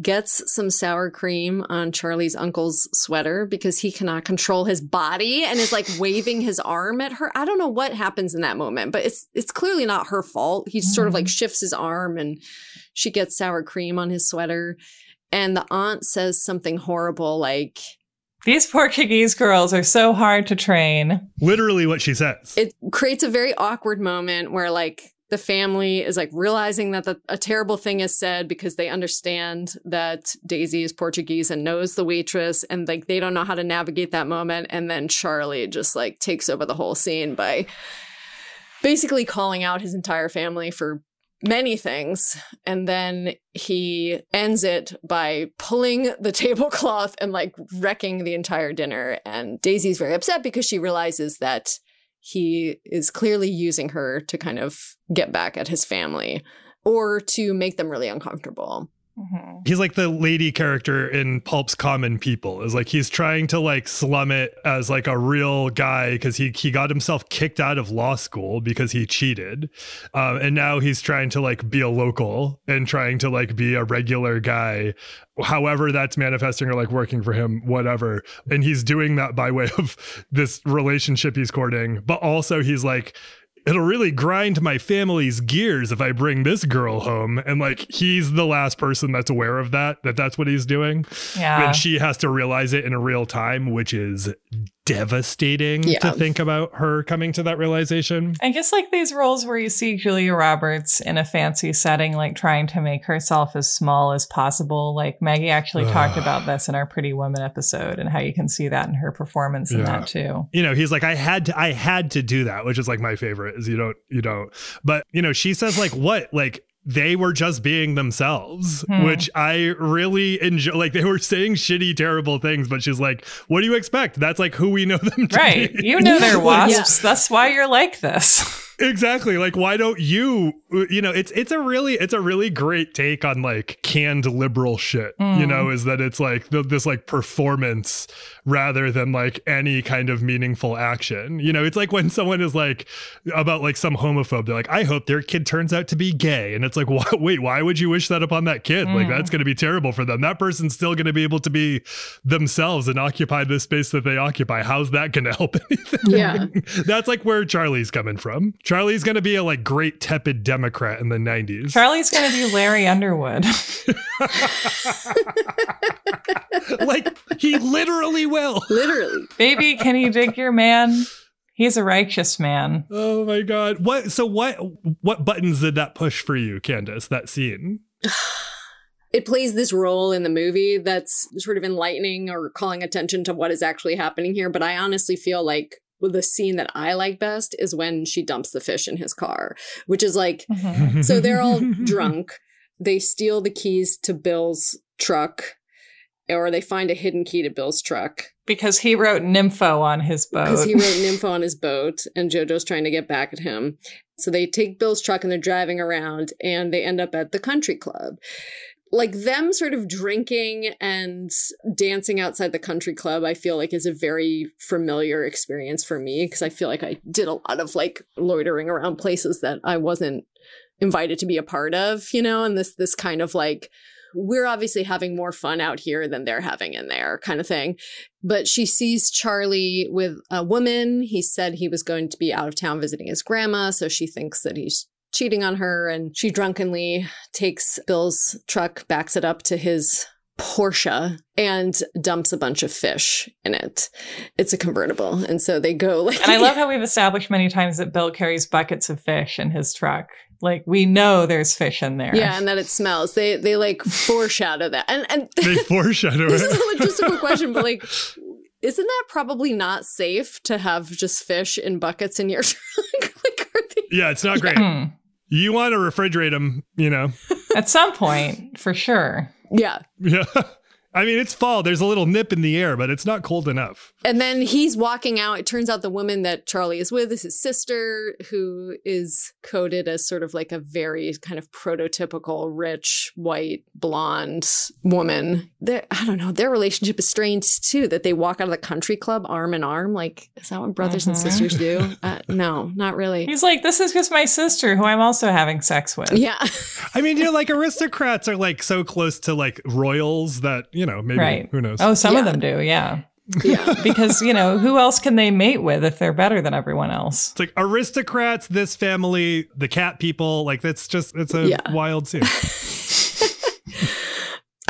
gets some sour cream on Charlie's uncle's sweater because he cannot control his body and is like waving his arm at her. I don't know what happens in that moment, but it's it's clearly not her fault. He sort of like mm-hmm. shifts his arm and she gets sour cream on his sweater and the aunt says something horrible like These Portuguese girls are so hard to train. Literally what she says. It creates a very awkward moment where like the family is like realizing that the, a terrible thing is said because they understand that Daisy is Portuguese and knows the waitress and like they don't know how to navigate that moment. And then Charlie just like takes over the whole scene by basically calling out his entire family for many things. And then he ends it by pulling the (laughs) tablecloth and like wrecking the entire dinner. And Daisy's very upset because she realizes that he is clearly using her to kind of get back at his family or to make them really uncomfortable. Mhm. He's like the lady character in Pulp's Common People. Is like he's trying to like slum it as like a real guy because he he got himself kicked out of law school because he cheated, um, and now he's trying to like be a local and trying to like be a regular guy. However, that's manifesting or like working for him, whatever. And he's doing that by way of (laughs) this relationship he's courting, but also he's like it'll really grind my family's gears if I bring this girl home. And like, he's the last person that's aware of that, that that's what he's doing. Yeah. And she has to realize it in a real time, which is devastating Yeah. to think about her coming to that realization. I guess like these roles where you see Julia Roberts in a fancy setting, like trying to make herself as small as possible. Like Maggie actually talked about this in our Pretty Woman episode and how you can see that in her performance in that too. you know he's like i had to i had to do that which is like my favorite is you don't you don't but you know she says like what like they were just being themselves Hmm. which i really enjoy like they were saying shitty terrible things but she's like what do you expect that's like who we know them to Right. be. You know they're (laughs) Yeah. wasps. That's why you're like this. Exactly like why don't you you know it's it's a really it's a really great take on like canned liberal shit you Mm. know is that it's like th- this like performance rather than like any kind of meaningful action you know it's like when someone is like about like some homophobe they're like i hope their kid turns out to be gay and it's like (laughs) why, wait why would you wish that upon that kid like Mm. that's going to be terrible for them that person's still going to be able to be themselves and occupy the space that they occupy how's that going (laughs) to help anything Yeah. (laughs) that's like where Charlie's coming from. Charlie's going to be a like great tepid Democrat in the 90s. Charlie's going to be Larry Underwood. (laughs) (laughs) like he literally will. Literally. Baby, can you dig your man? He's a righteous man. Oh my god. What so what what buttons did that push for you, Candace, that scene? (sighs) it plays this role in the movie that's sort of enlightening or calling attention to what is actually happening here. But I honestly feel like the scene that I like best is when she dumps the fish in his car, which is like, Mhm. so they're all (laughs) drunk. They steal the keys to Bill's truck, or they find a hidden key to Bill's truck Because he wrote Nympho on his boat. because he wrote Nympho on his boat, and JoJo's trying to get back at him. So they take Bill's truck and they're driving around, and they end up at the country club. Like them sort of drinking and dancing outside the country club, I feel like is a very familiar experience for me because I feel like I did a lot of like loitering around places that I wasn't invited to be a part of, you know, and this this kind of like we're obviously having more fun out here than they're having in there kind of thing. But she sees Charlie with a woman. He said he was going to be out of town visiting his grandma, so she thinks that he's cheating on her and she drunkenly takes Bill's truck, backs it up to his Porsche and dumps a bunch of fish in it. It's a convertible. And so they go like and I love (laughs) how we've established many times that Bill carries buckets of fish in his truck. Like we know there's fish in there. Yeah, and that it smells. They they like foreshadow that. And and (laughs) They foreshadow this is a logistical question, but like, (laughs) isn't that probably not safe to have just fish in buckets in your truck? like, are they- Yeah, it's not great. Hmm. You want to refrigerate them, you know. (laughs) At some point, for sure. yeah. Yeah. (laughs) I mean, it's fall. There's a little nip in the air, but it's not cold enough. And then he's walking out. It turns out the woman that Charlie is with is his sister, who is coded as sort of like a very kind of prototypical rich, white, blonde woman. Their, I don't know. Their relationship is strange too, that they walk out of the country club arm in arm. Like, is that what brothers and Mhm. sisters do? (laughs) Uh, no, not really. He's like, this is just my sister who I'm also having sex with. Yeah. (laughs) I mean, you know, like aristocrats are like so close to like royals that, you know, maybe Right. who knows. Oh, some of them do, yeah. Yeah. (laughs) Because, you know, who else can they mate with if they're better than everyone else? It's like aristocrats, this family, the cat people. Like that's just it's a Yeah. wild scene. (laughs)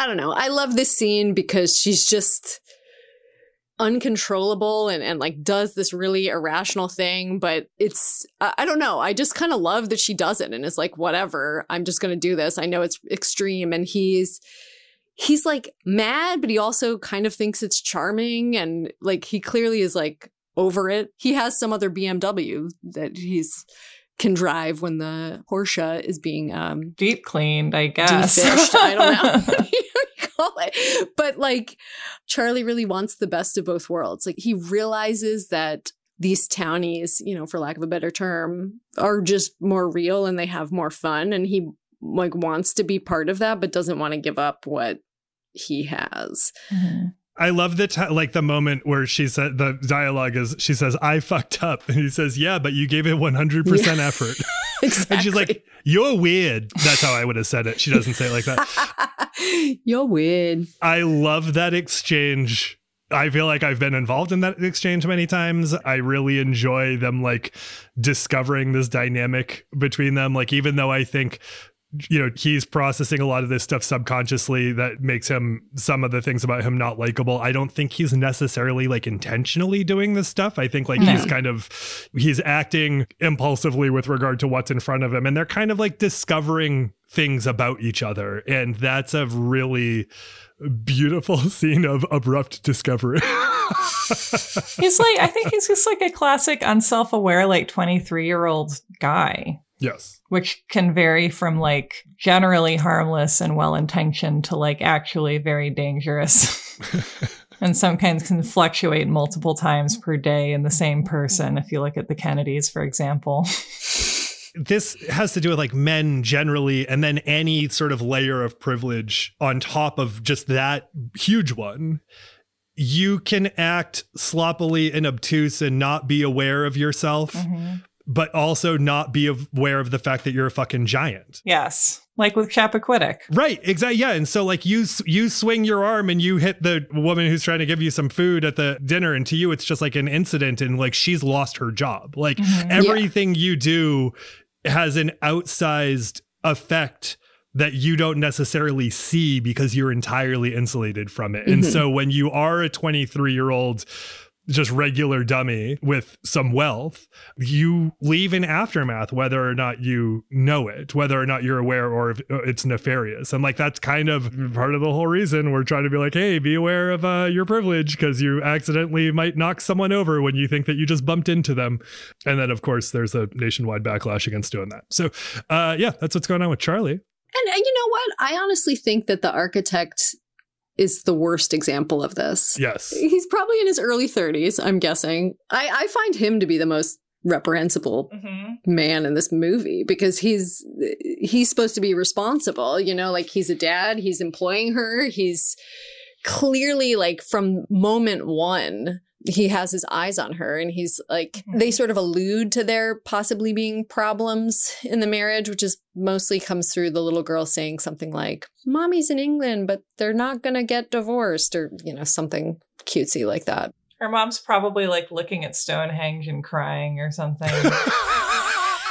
I don't know. I love this scene because she's just uncontrollable and, and like does this really irrational thing but it's i, I don't know i just kind of love that she does it and it's like whatever i'm just gonna do this i know it's extreme and he's he's like mad but he also kind of thinks it's charming and like he clearly is like over it he has some other bmw that he's can drive when the Porsche is being um deep cleaned, I guess. Defished. I don't know. (laughs) But like Charlie really wants the best of both worlds. Like he realizes that these townies, you know, for lack of a better term, are just more real and they have more fun and he like wants to be part of that but doesn't want to give up what he has. Mm-hmm. I love the t- like the moment where she said the dialogue is she says I fucked up and he says yeah but you gave it 100% yeah. effort. exactly. (laughs) and she's like you're weird. That's how I would have said it. She doesn't say it like that. (laughs) you're weird. I love that exchange. I feel like I've been involved in that exchange many times. I really enjoy them like discovering this dynamic between them. Like, even though I think you know he's processing a lot of this stuff subconsciously that makes him some of the things about him not likable. I don't think he's necessarily like intentionally doing this stuff. I think like no. he's hmm. kind of he's acting impulsively with regard to what's in front of him and they're kind of like discovering things about each other and that's a really beautiful (laughs) scene of abrupt discovery. He's like i think he's just like a classic unself-aware like 23 year old guy Yes. Which can vary from like generally harmless and well intentioned to like actually very dangerous. (laughs) and some kinds can fluctuate multiple times per day in the same person. If you look at the Kennedys, for example. this has to do with like men generally, and then any sort of layer of privilege on top of just that huge one you can act sloppily and obtuse and not be aware of yourself. Mm-hmm but also not be aware of the fact that you're a fucking giant. Yes. Like with Chappaquiddick. Right, exactly. Yeah, and so like you you swing your arm and you hit the woman who's trying to give you some food at the dinner, and to you it's just like an incident, and like she's lost her job. Like mm-hmm. everything yeah. you do has an outsized effect that you don't necessarily see because you're entirely insulated from it. Mm-hmm. And so when you are a 23 year old just regular dummy with some wealth, you leave an aftermath, whether or not you know it, whether or not you're aware or if uh, it's nefarious. And like that's kind of part of the whole reason we're trying to be like, hey, be aware of uh, your privilege because you accidentally might knock someone over when you think that you just bumped into them. And then, of course, there's a nationwide backlash against doing that. So, uh, yeah, that's what's going on with Charlie. And, and you know what? I honestly think that the architect is the worst example of this. Yes. He's probably in his early 30s, I'm guessing. I, I find him to be the most reprehensible mm-hmm. man in this movie because he's he's supposed to be responsible, you know, like he's a dad, he's employing her, he's clearly like from moment 1 he has his eyes on her and he's like mm-hmm. they sort of allude to there possibly being problems in the marriage which is mostly comes through the little girl saying something like mommy's in england but they're not gonna get divorced or you know something cutesy like that her mom's probably like looking at stonehenge and crying or something (laughs)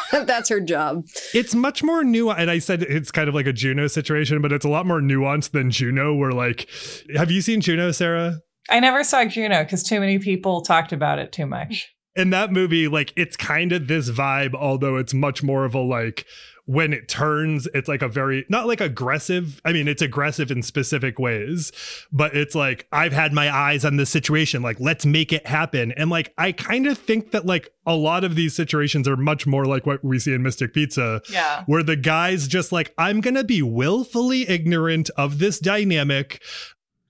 (laughs) That's her job. It's much more new. And I said it's kind of like a Juno situation, but it's a lot more nuanced than Juno. Where like, have you seen Juno, Sarah? I never saw Juno because too many people talked about it too much. In that movie, like it's kind of this vibe, although it's much more of a like when it turns, it's like a very not like aggressive. I mean, it's aggressive in specific ways, but it's like I've had my eyes on this situation. Like, let's make it happen. And like, I kind of think that like a lot of these situations are much more like what we see in Mystic Pizza. Yeah. Where the guy's just like, I'm gonna be willfully ignorant of this dynamic.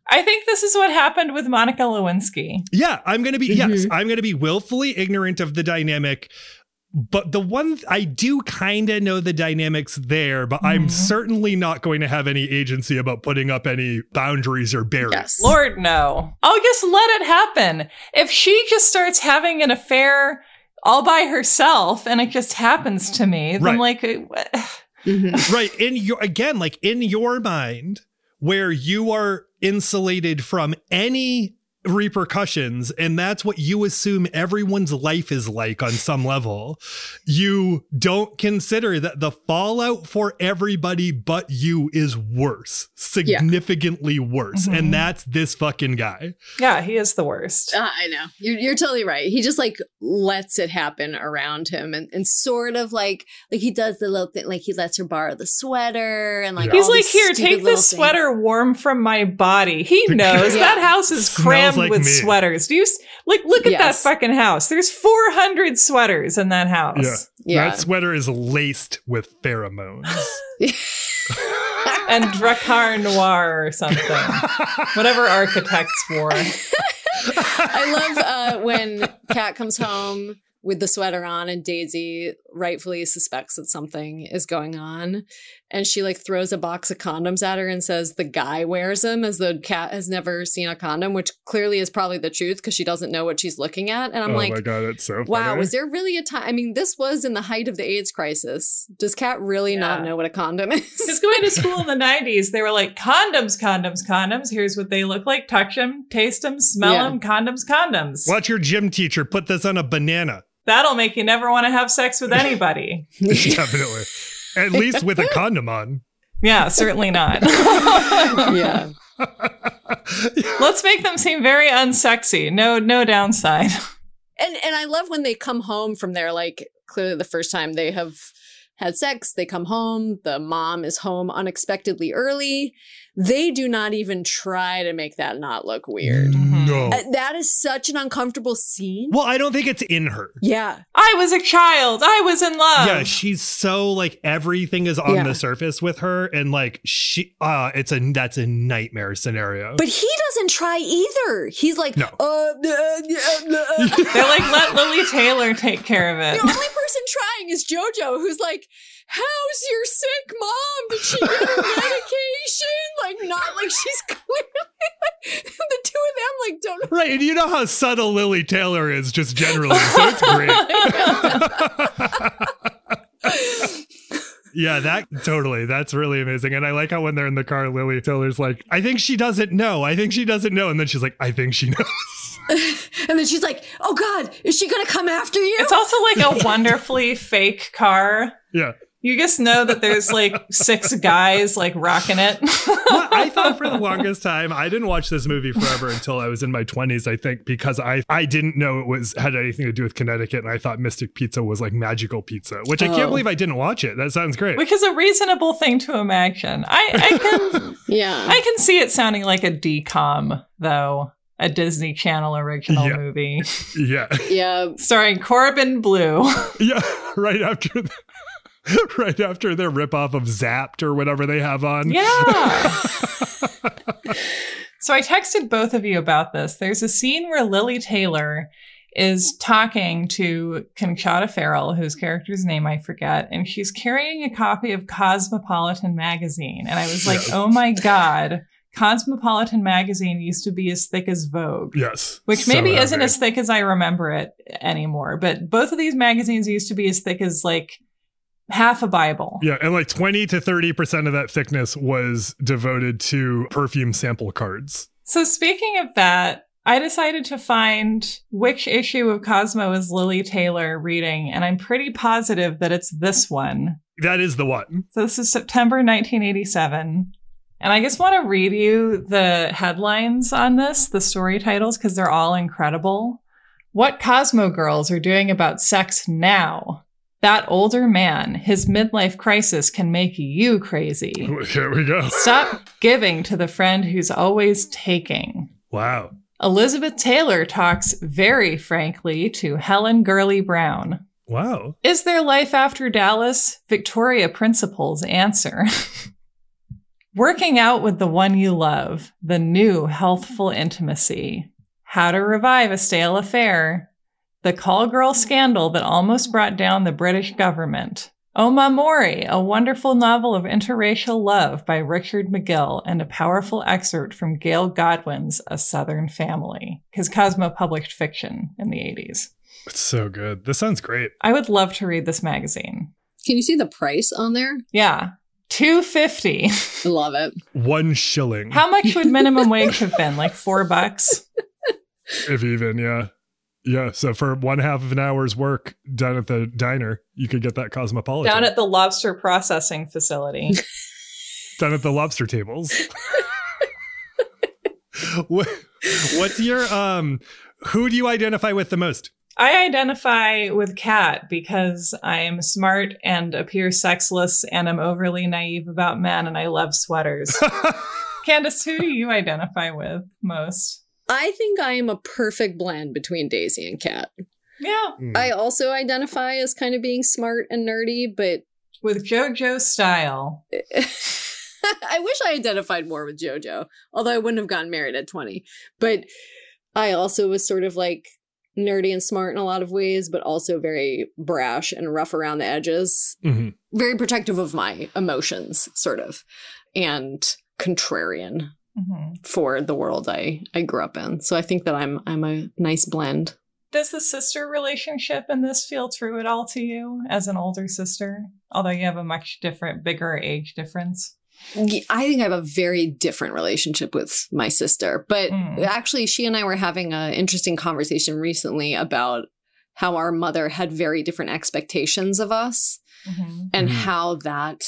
I think this is what happened with Monica Lewinsky. Yeah, I'm going to be mm-hmm. yes, I'm going to be willfully ignorant of the dynamic. But the one I do kind of know the dynamics there, but mm-hmm. I'm certainly not going to have any agency about putting up any boundaries or barriers. Yes. Lord, no. I'll just let it happen. If she just starts having an affair all by herself and it just happens to me, then right. like, (sighs) mm-hmm. right. In your, again, like in your mind, where you are insulated from any repercussions and that's what you assume everyone's life is like on some level you don't consider that the fallout for everybody but you is worse significantly worse Mhm. and that's this fucking guy Yeah, he is the worst. Uh, I know. You're, you're totally right. He just like lets it happen around him and, and sort of like like he does the little thing like he lets her borrow the sweater and like Yeah. He's like, here, take this things." sweater warm from my body. He (laughs) knows Yeah. that house is Smells crammed like with me. sweaters. Do you like look at Yes. that fucking house? There's 400 sweaters in that house. Yeah. Yeah. that sweater is laced with pheromones (laughs) (laughs) (laughs) And Drakkar Noir or something. Whatever architects wore. I love uh, when Kat comes home with the sweater on and Daisy rightfully suspects that something is going on. And she like throws a box of condoms at her and says the guy wears them as though cat has never seen a condom, which clearly is probably the truth because she doesn't know what she's looking at. And I'm oh like, oh like, my god, it's so wow, was there really a time? I mean, this was in the height of the AIDS crisis. Does cat really not know what a condom is? Because going to school in the 90s, they were like, condoms, condoms, condoms. Here's what they look like. Touch them, taste them, smell Yeah. them. Condoms, condoms. watch your gym teacher put this on a banana That'll make you never want to have sex with anybody. (laughs) definitely at least with a condom on yeah, certainly not. (laughs) yeah. (laughs) Let's make them seem very unsexy. No, no downside. and and I love when they come home from there. Like clearly, the first time they have had sex, they come home. The mom is home unexpectedly early. They do not even try to make that not look weird. no Uh, that is such an uncomfortable scene. well i don't think it's in her Yeah, I was a child. I was in love. yeah she's so like everything is on Yeah. the surface with her and like she uh it's a that's a nightmare scenario but he doesn't try either. He's like, No. uh, uh, uh, uh. They're like, let Lili Taylor take care of it. the only person trying is JoJo, who's like, "How's your sick mom? Did she get her (laughs) medication? Like, not like she's (laughs) clearly like, the two of them like don't." right and you know how subtle lili taylor is just generally so it's great (laughs) yeah that totally that's really amazing and i like how when they're in the car lili taylor's like i think she doesn't know i think she doesn't know and then she's like i think she knows (laughs) And then she's like, "Oh God, is she gonna come after you?" It's also like a wonderfully fake car. yeah You just know that there's like six guys like rocking it. Well, I (laughs) thought for the longest time I didn't watch this movie forever until I was in my 20s I think because I I didn't know it was had anything to do with Connecticut and I thought Mystic Pizza was like magical pizza which I Oh. can't believe I didn't watch it that sounds great Which is a reasonable thing to imagine. I, I can (laughs) yeah. I can see it sounding like a DCOM though, a Disney Channel original Yeah. movie (laughs) yeah yeah. starring Corbin Bleu. yeah right after the, (laughs) right after their ripoff of Zapped or whatever they have on Yeah. (laughs) so I texted both of you about this. There's a scene where Lili Taylor is talking to Conchata Ferrell, whose character's name I forget, and she's carrying a copy of Cosmopolitan magazine. And I was like, Yes. oh my God, Cosmopolitan magazine used to be as thick as Vogue. yes Which So maybe isn't as thick as I remember it anymore, but both of these magazines used to be as thick as like half a Bible. yeah and like 20 to 30 percent of that thickness was devoted to perfume sample cards So speaking of that, I decided to find which issue of Cosmo is Lili Taylor reading, and I'm pretty positive that it's this one. that is the one So this is September 1987. And I just want to read you the headlines on this, the story titles, because they're all incredible. What Cosmo girls are doing about sex now. That older man, his midlife crisis can make you crazy. (laughs) here we go Stop giving to the friend who's always taking. wow Elizabeth Taylor talks very frankly to Helen Gurley Brown. wow Is there life after Dallas? Victoria Principal's answer. (laughs) Working out with the one you love, the new healthful intimacy. How to revive a stale affair. The call girl scandal that almost brought down the British government. Oma Mori, a wonderful novel of interracial love by Richard McGill, and a powerful excerpt from Gail Godwin's A Southern Family, because Cosmo published fiction in the 80s. it's so good this sounds great I would love to read this magazine. Can you see the price on there? Yeah. 250. I love it. one shilling How much would minimum (laughs) wage have been? Like 4 bucks? if even, yeah. Yeah. So for one half of an hour's work down at the diner, you could get that cosmopolitan. Down at the lobster processing facility. (laughs) down at the lobster tables. (laughs) what, what's your um who do you identify with the most? I identify with Kat because I'm smart and appear sexless and I'm overly naive about men and I love sweaters. (laughs) Candace, who do you identify with most? I think I am a perfect blend between Daisy and Kat. Yeah. Mm. I also identify as kind of being smart and nerdy, but With JoJo style. (laughs) I wish I identified more with JoJo, although I wouldn't have gotten married at 20. But I also was sort of like nerdy and smart in a lot of ways, but also very brash and rough around the edges. Mhm. Very protective of my emotions, sort of, and contrarian hmm for the world I, I grew up in. So I think that I'm I'm a nice blend. Does the sister relationship in this feel true at all to you as an older sister? Although you have a much different, bigger age difference. I think I have a very different relationship with my sister. But Mm. actually, she and I were having an interesting conversation recently about how our mother had very different expectations of us Mhm. and Mhm. how that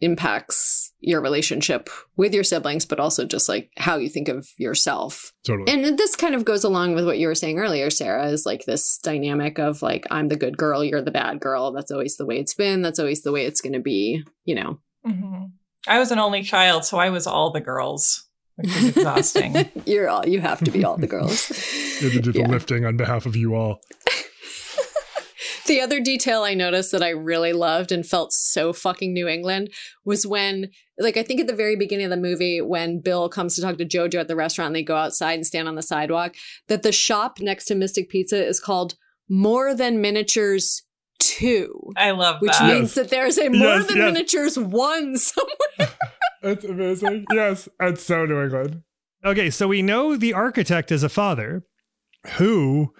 impacts your relationship with your siblings, but also just like how you think of yourself. Totally. And this kind of goes along with what you were saying earlier, Sarah, is like this dynamic of like, I'm the good girl, you're the bad girl. That's always the way it's been. That's always the way it's going to be, you know. Mhm. I was an only child, so I was all the girls, which was (laughs) exhausting. you're all, you have to be all the girls. you have to do the Yeah. lifting on behalf of you all. The other detail I noticed that I really loved and felt so fucking New England was when, like, I think at the very beginning of the movie, when Bill comes to talk to JoJo at the restaurant and they go outside and stand on the sidewalk, that the shop next to Mystic Pizza is called More Than Miniatures 2, I love which that. means that there is a More Yes, Than yes. Miniatures 1 (laughs) somewhere. That's amazing. yes, that's so New England. Okay, so we know the architect is a father. Who,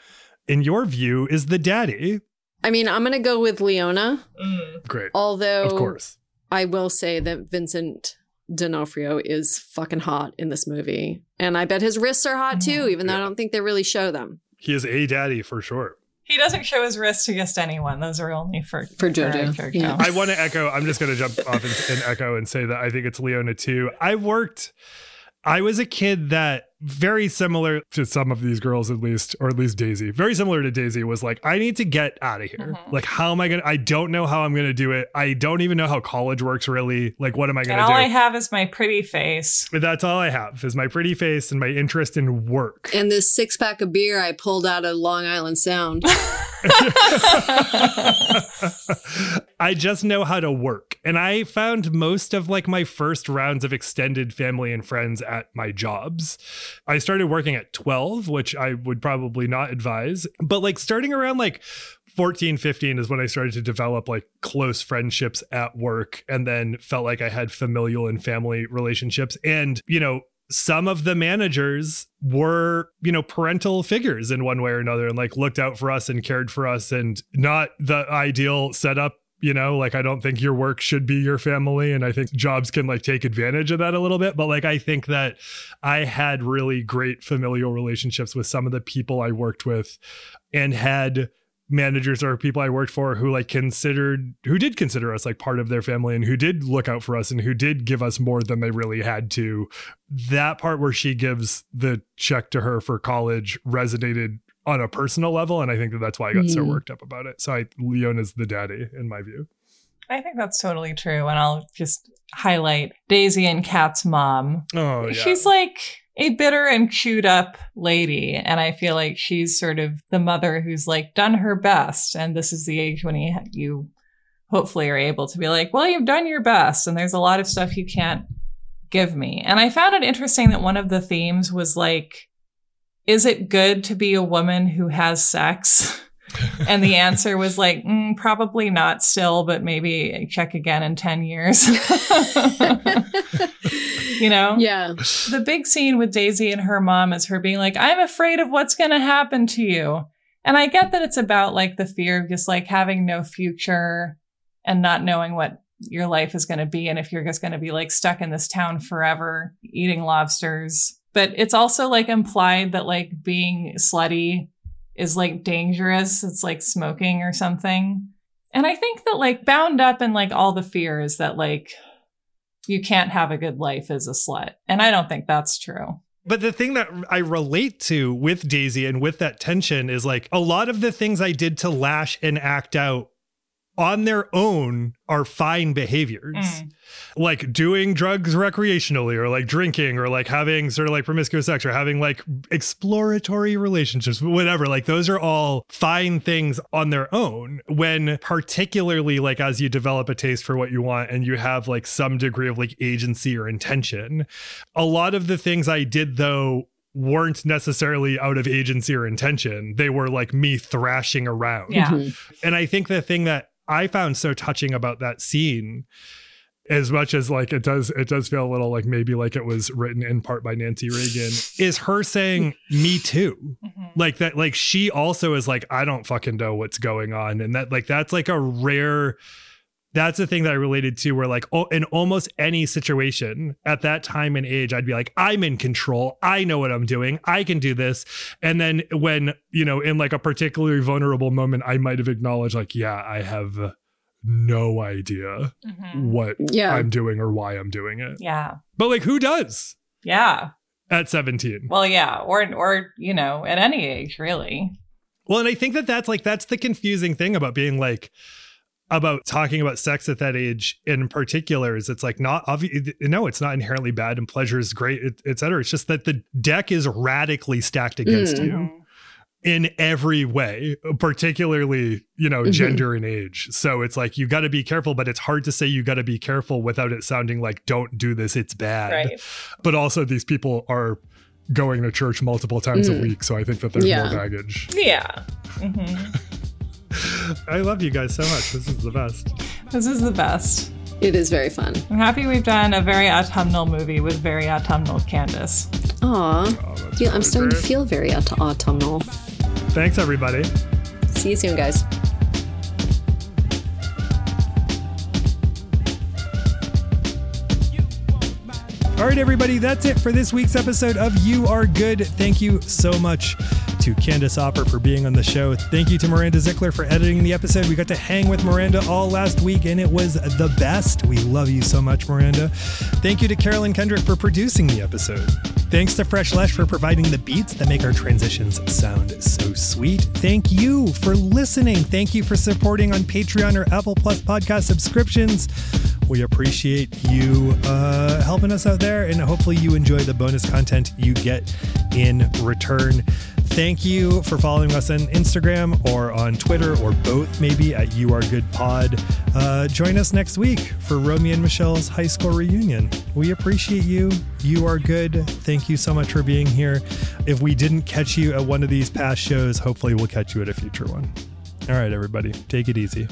in your view, is the daddy? I mean, I'm going to go with Leona, Mm. Great. although Of course. I will say that Vincent D'Onofrio is fucking hot in this movie. And I bet his wrists are hot too, Mhm. even though I don't think they really show them. He is a daddy for sure. He doesn't show his wrists to just anyone. Those are only for For JoJo, JoJo. yeah. I want to echo. I'm just going to jump off and, and echo and say that I think it's Leona too. I worked. I was a kid that very similar to some of these girls, at least, or at least Daisy, very similar to Daisy, was like, I need to get out of here. Mhm. Like, how am I going to? I don't know how I'm going to do it. I don't even know how college works really. Like, what am I going And to all do? I have is my pretty face. but that's all I have is my pretty face and my interest in work. And this six pack of beer I pulled out of Long Island Sound. (laughs) (laughs) I just know how to work. And I found most of like my first rounds of extended family and friends at my jobs. I started working at 12, which I would probably not advise, but like starting around like 14, 15 is when I started to develop like close friendships at work and then felt like I had familial and family relationships. And, you know, some of the managers were, you know, parental figures in one way or another and like looked out for us and cared for us and not the ideal setup. You know, like I don't think your work should be your family. And I think jobs can like take advantage of that a little bit. But like I think that I had really great familial relationships with some of the people I worked with and had managers or people I worked for who like considered who did consider us like part of their family and who did look out for us and who did give us more than they really had to. That part where she gives the check to her for college resonated on a personal level and I think that that's why I got so Mhm. worked up about it. So I Leon is the daddy in my view. I think that's totally true. And I'll just highlight Daisy and Kat's mom. Oh yeah. She's like a bitter and chewed up lady. And I feel like she's sort of the mother who's like done her best. And this is the age when you, you hopefully are able to be like, well, you've done your best. And there's a lot of stuff you can't give me. And I found it interesting that one of the themes was like, is it good to be a woman who has sex? (laughs) And the answer was like, mm, probably not still, but maybe check again in 10 years. (laughs) you know? yeah. The big scene with Daisy and her mom is her being like, I'm afraid of what's going to happen to you. And I get that it's about like the fear of just like having no future and not knowing what your life is going to be. And if you're just going to be like stuck in this town forever eating lobsters. But it's also like implied that like being slutty is like dangerous. It's like smoking or something. And I think that like bound up in like all the fears that like you can't have a good life as a slut. And I don't think that's true. But the thing that I relate to with Daisy and with that tension is like a lot of the things I did to lash and act out on their own are fine behaviors. Mm. Like doing drugs recreationally or like drinking or like having sort of like promiscuous sex or having like exploratory relationships, whatever. Like those are all fine things on their own. When particularly like as you develop a taste for what you want and you have like some degree of like agency or intention, a lot of the things I did though weren't necessarily out of agency or intention. They were like me thrashing around. Yeah. Mm-hmm. And I think the thing that I found so touching about that scene as much as like it does it does feel a little like maybe like it was written in part by Nancy Reagan is her saying me too mm-hmm. like that like she also is like I don't fucking know what's going on and that like that's like a rare that's the thing that I related to where like oh, in almost any situation at that time and age, I'd be like, I'm in control. I know what I'm doing. I can do this. And then when, you know, in like a particularly vulnerable moment, I might have acknowledged like, yeah, I have no idea mm-hmm. what yeah. I'm doing or why I'm doing it. Yeah. But like who does? Yeah. At 17. Well, yeah, or or you know, at any age, really. Well, and I think that that's like that's the confusing thing about being like about talking about sex at that age in particular is it's like not obvious no it's not inherently bad and pleasure is great etc it's just that the deck is radically stacked against mm. you in every way particularly you know mm-hmm. gender and age so it's like you got to be careful but it's hard to say you got to be careful without it sounding like don't do this it's bad right. but also these people are going to church multiple times mm. a week so i think that there's yeah. more baggage yeah mm-hmm. (laughs) I love you guys so much. This is the best. This is the best. It is very fun. I'm happy we've done a very autumnal movie with very autumnal Candace. Aw. Oh, I'm starting to feel very aut- autumnal. Thanks, everybody. See you soon, guys. All right, everybody, that's it for this week's episode of You Are Good. Thank you so much to Candace Opper for being on the show. Thank you to Miranda Zickler for editing the episode. We got to hang with Miranda all last week, and it was the best. We love you so much, Miranda. Thank you to Carolyn Kendrick for producing the episode. Thanks to Fresh Lesh for providing the beats that make our transitions sound so sweet. Thank you for listening. Thank you for supporting on Patreon or Apple Plus podcast subscriptions. We appreciate you uh, helping us out there, and hopefully, you enjoy the bonus content you get in return. Thank you for following us on Instagram or on Twitter or both, maybe at You Are Good Pod. Uh, join us next week for Romy and Michelle's high school reunion. We appreciate you. You are good. Thank you so much for being here. If we didn't catch you at one of these past shows, hopefully we'll catch you at a future one. All right, everybody, take it easy.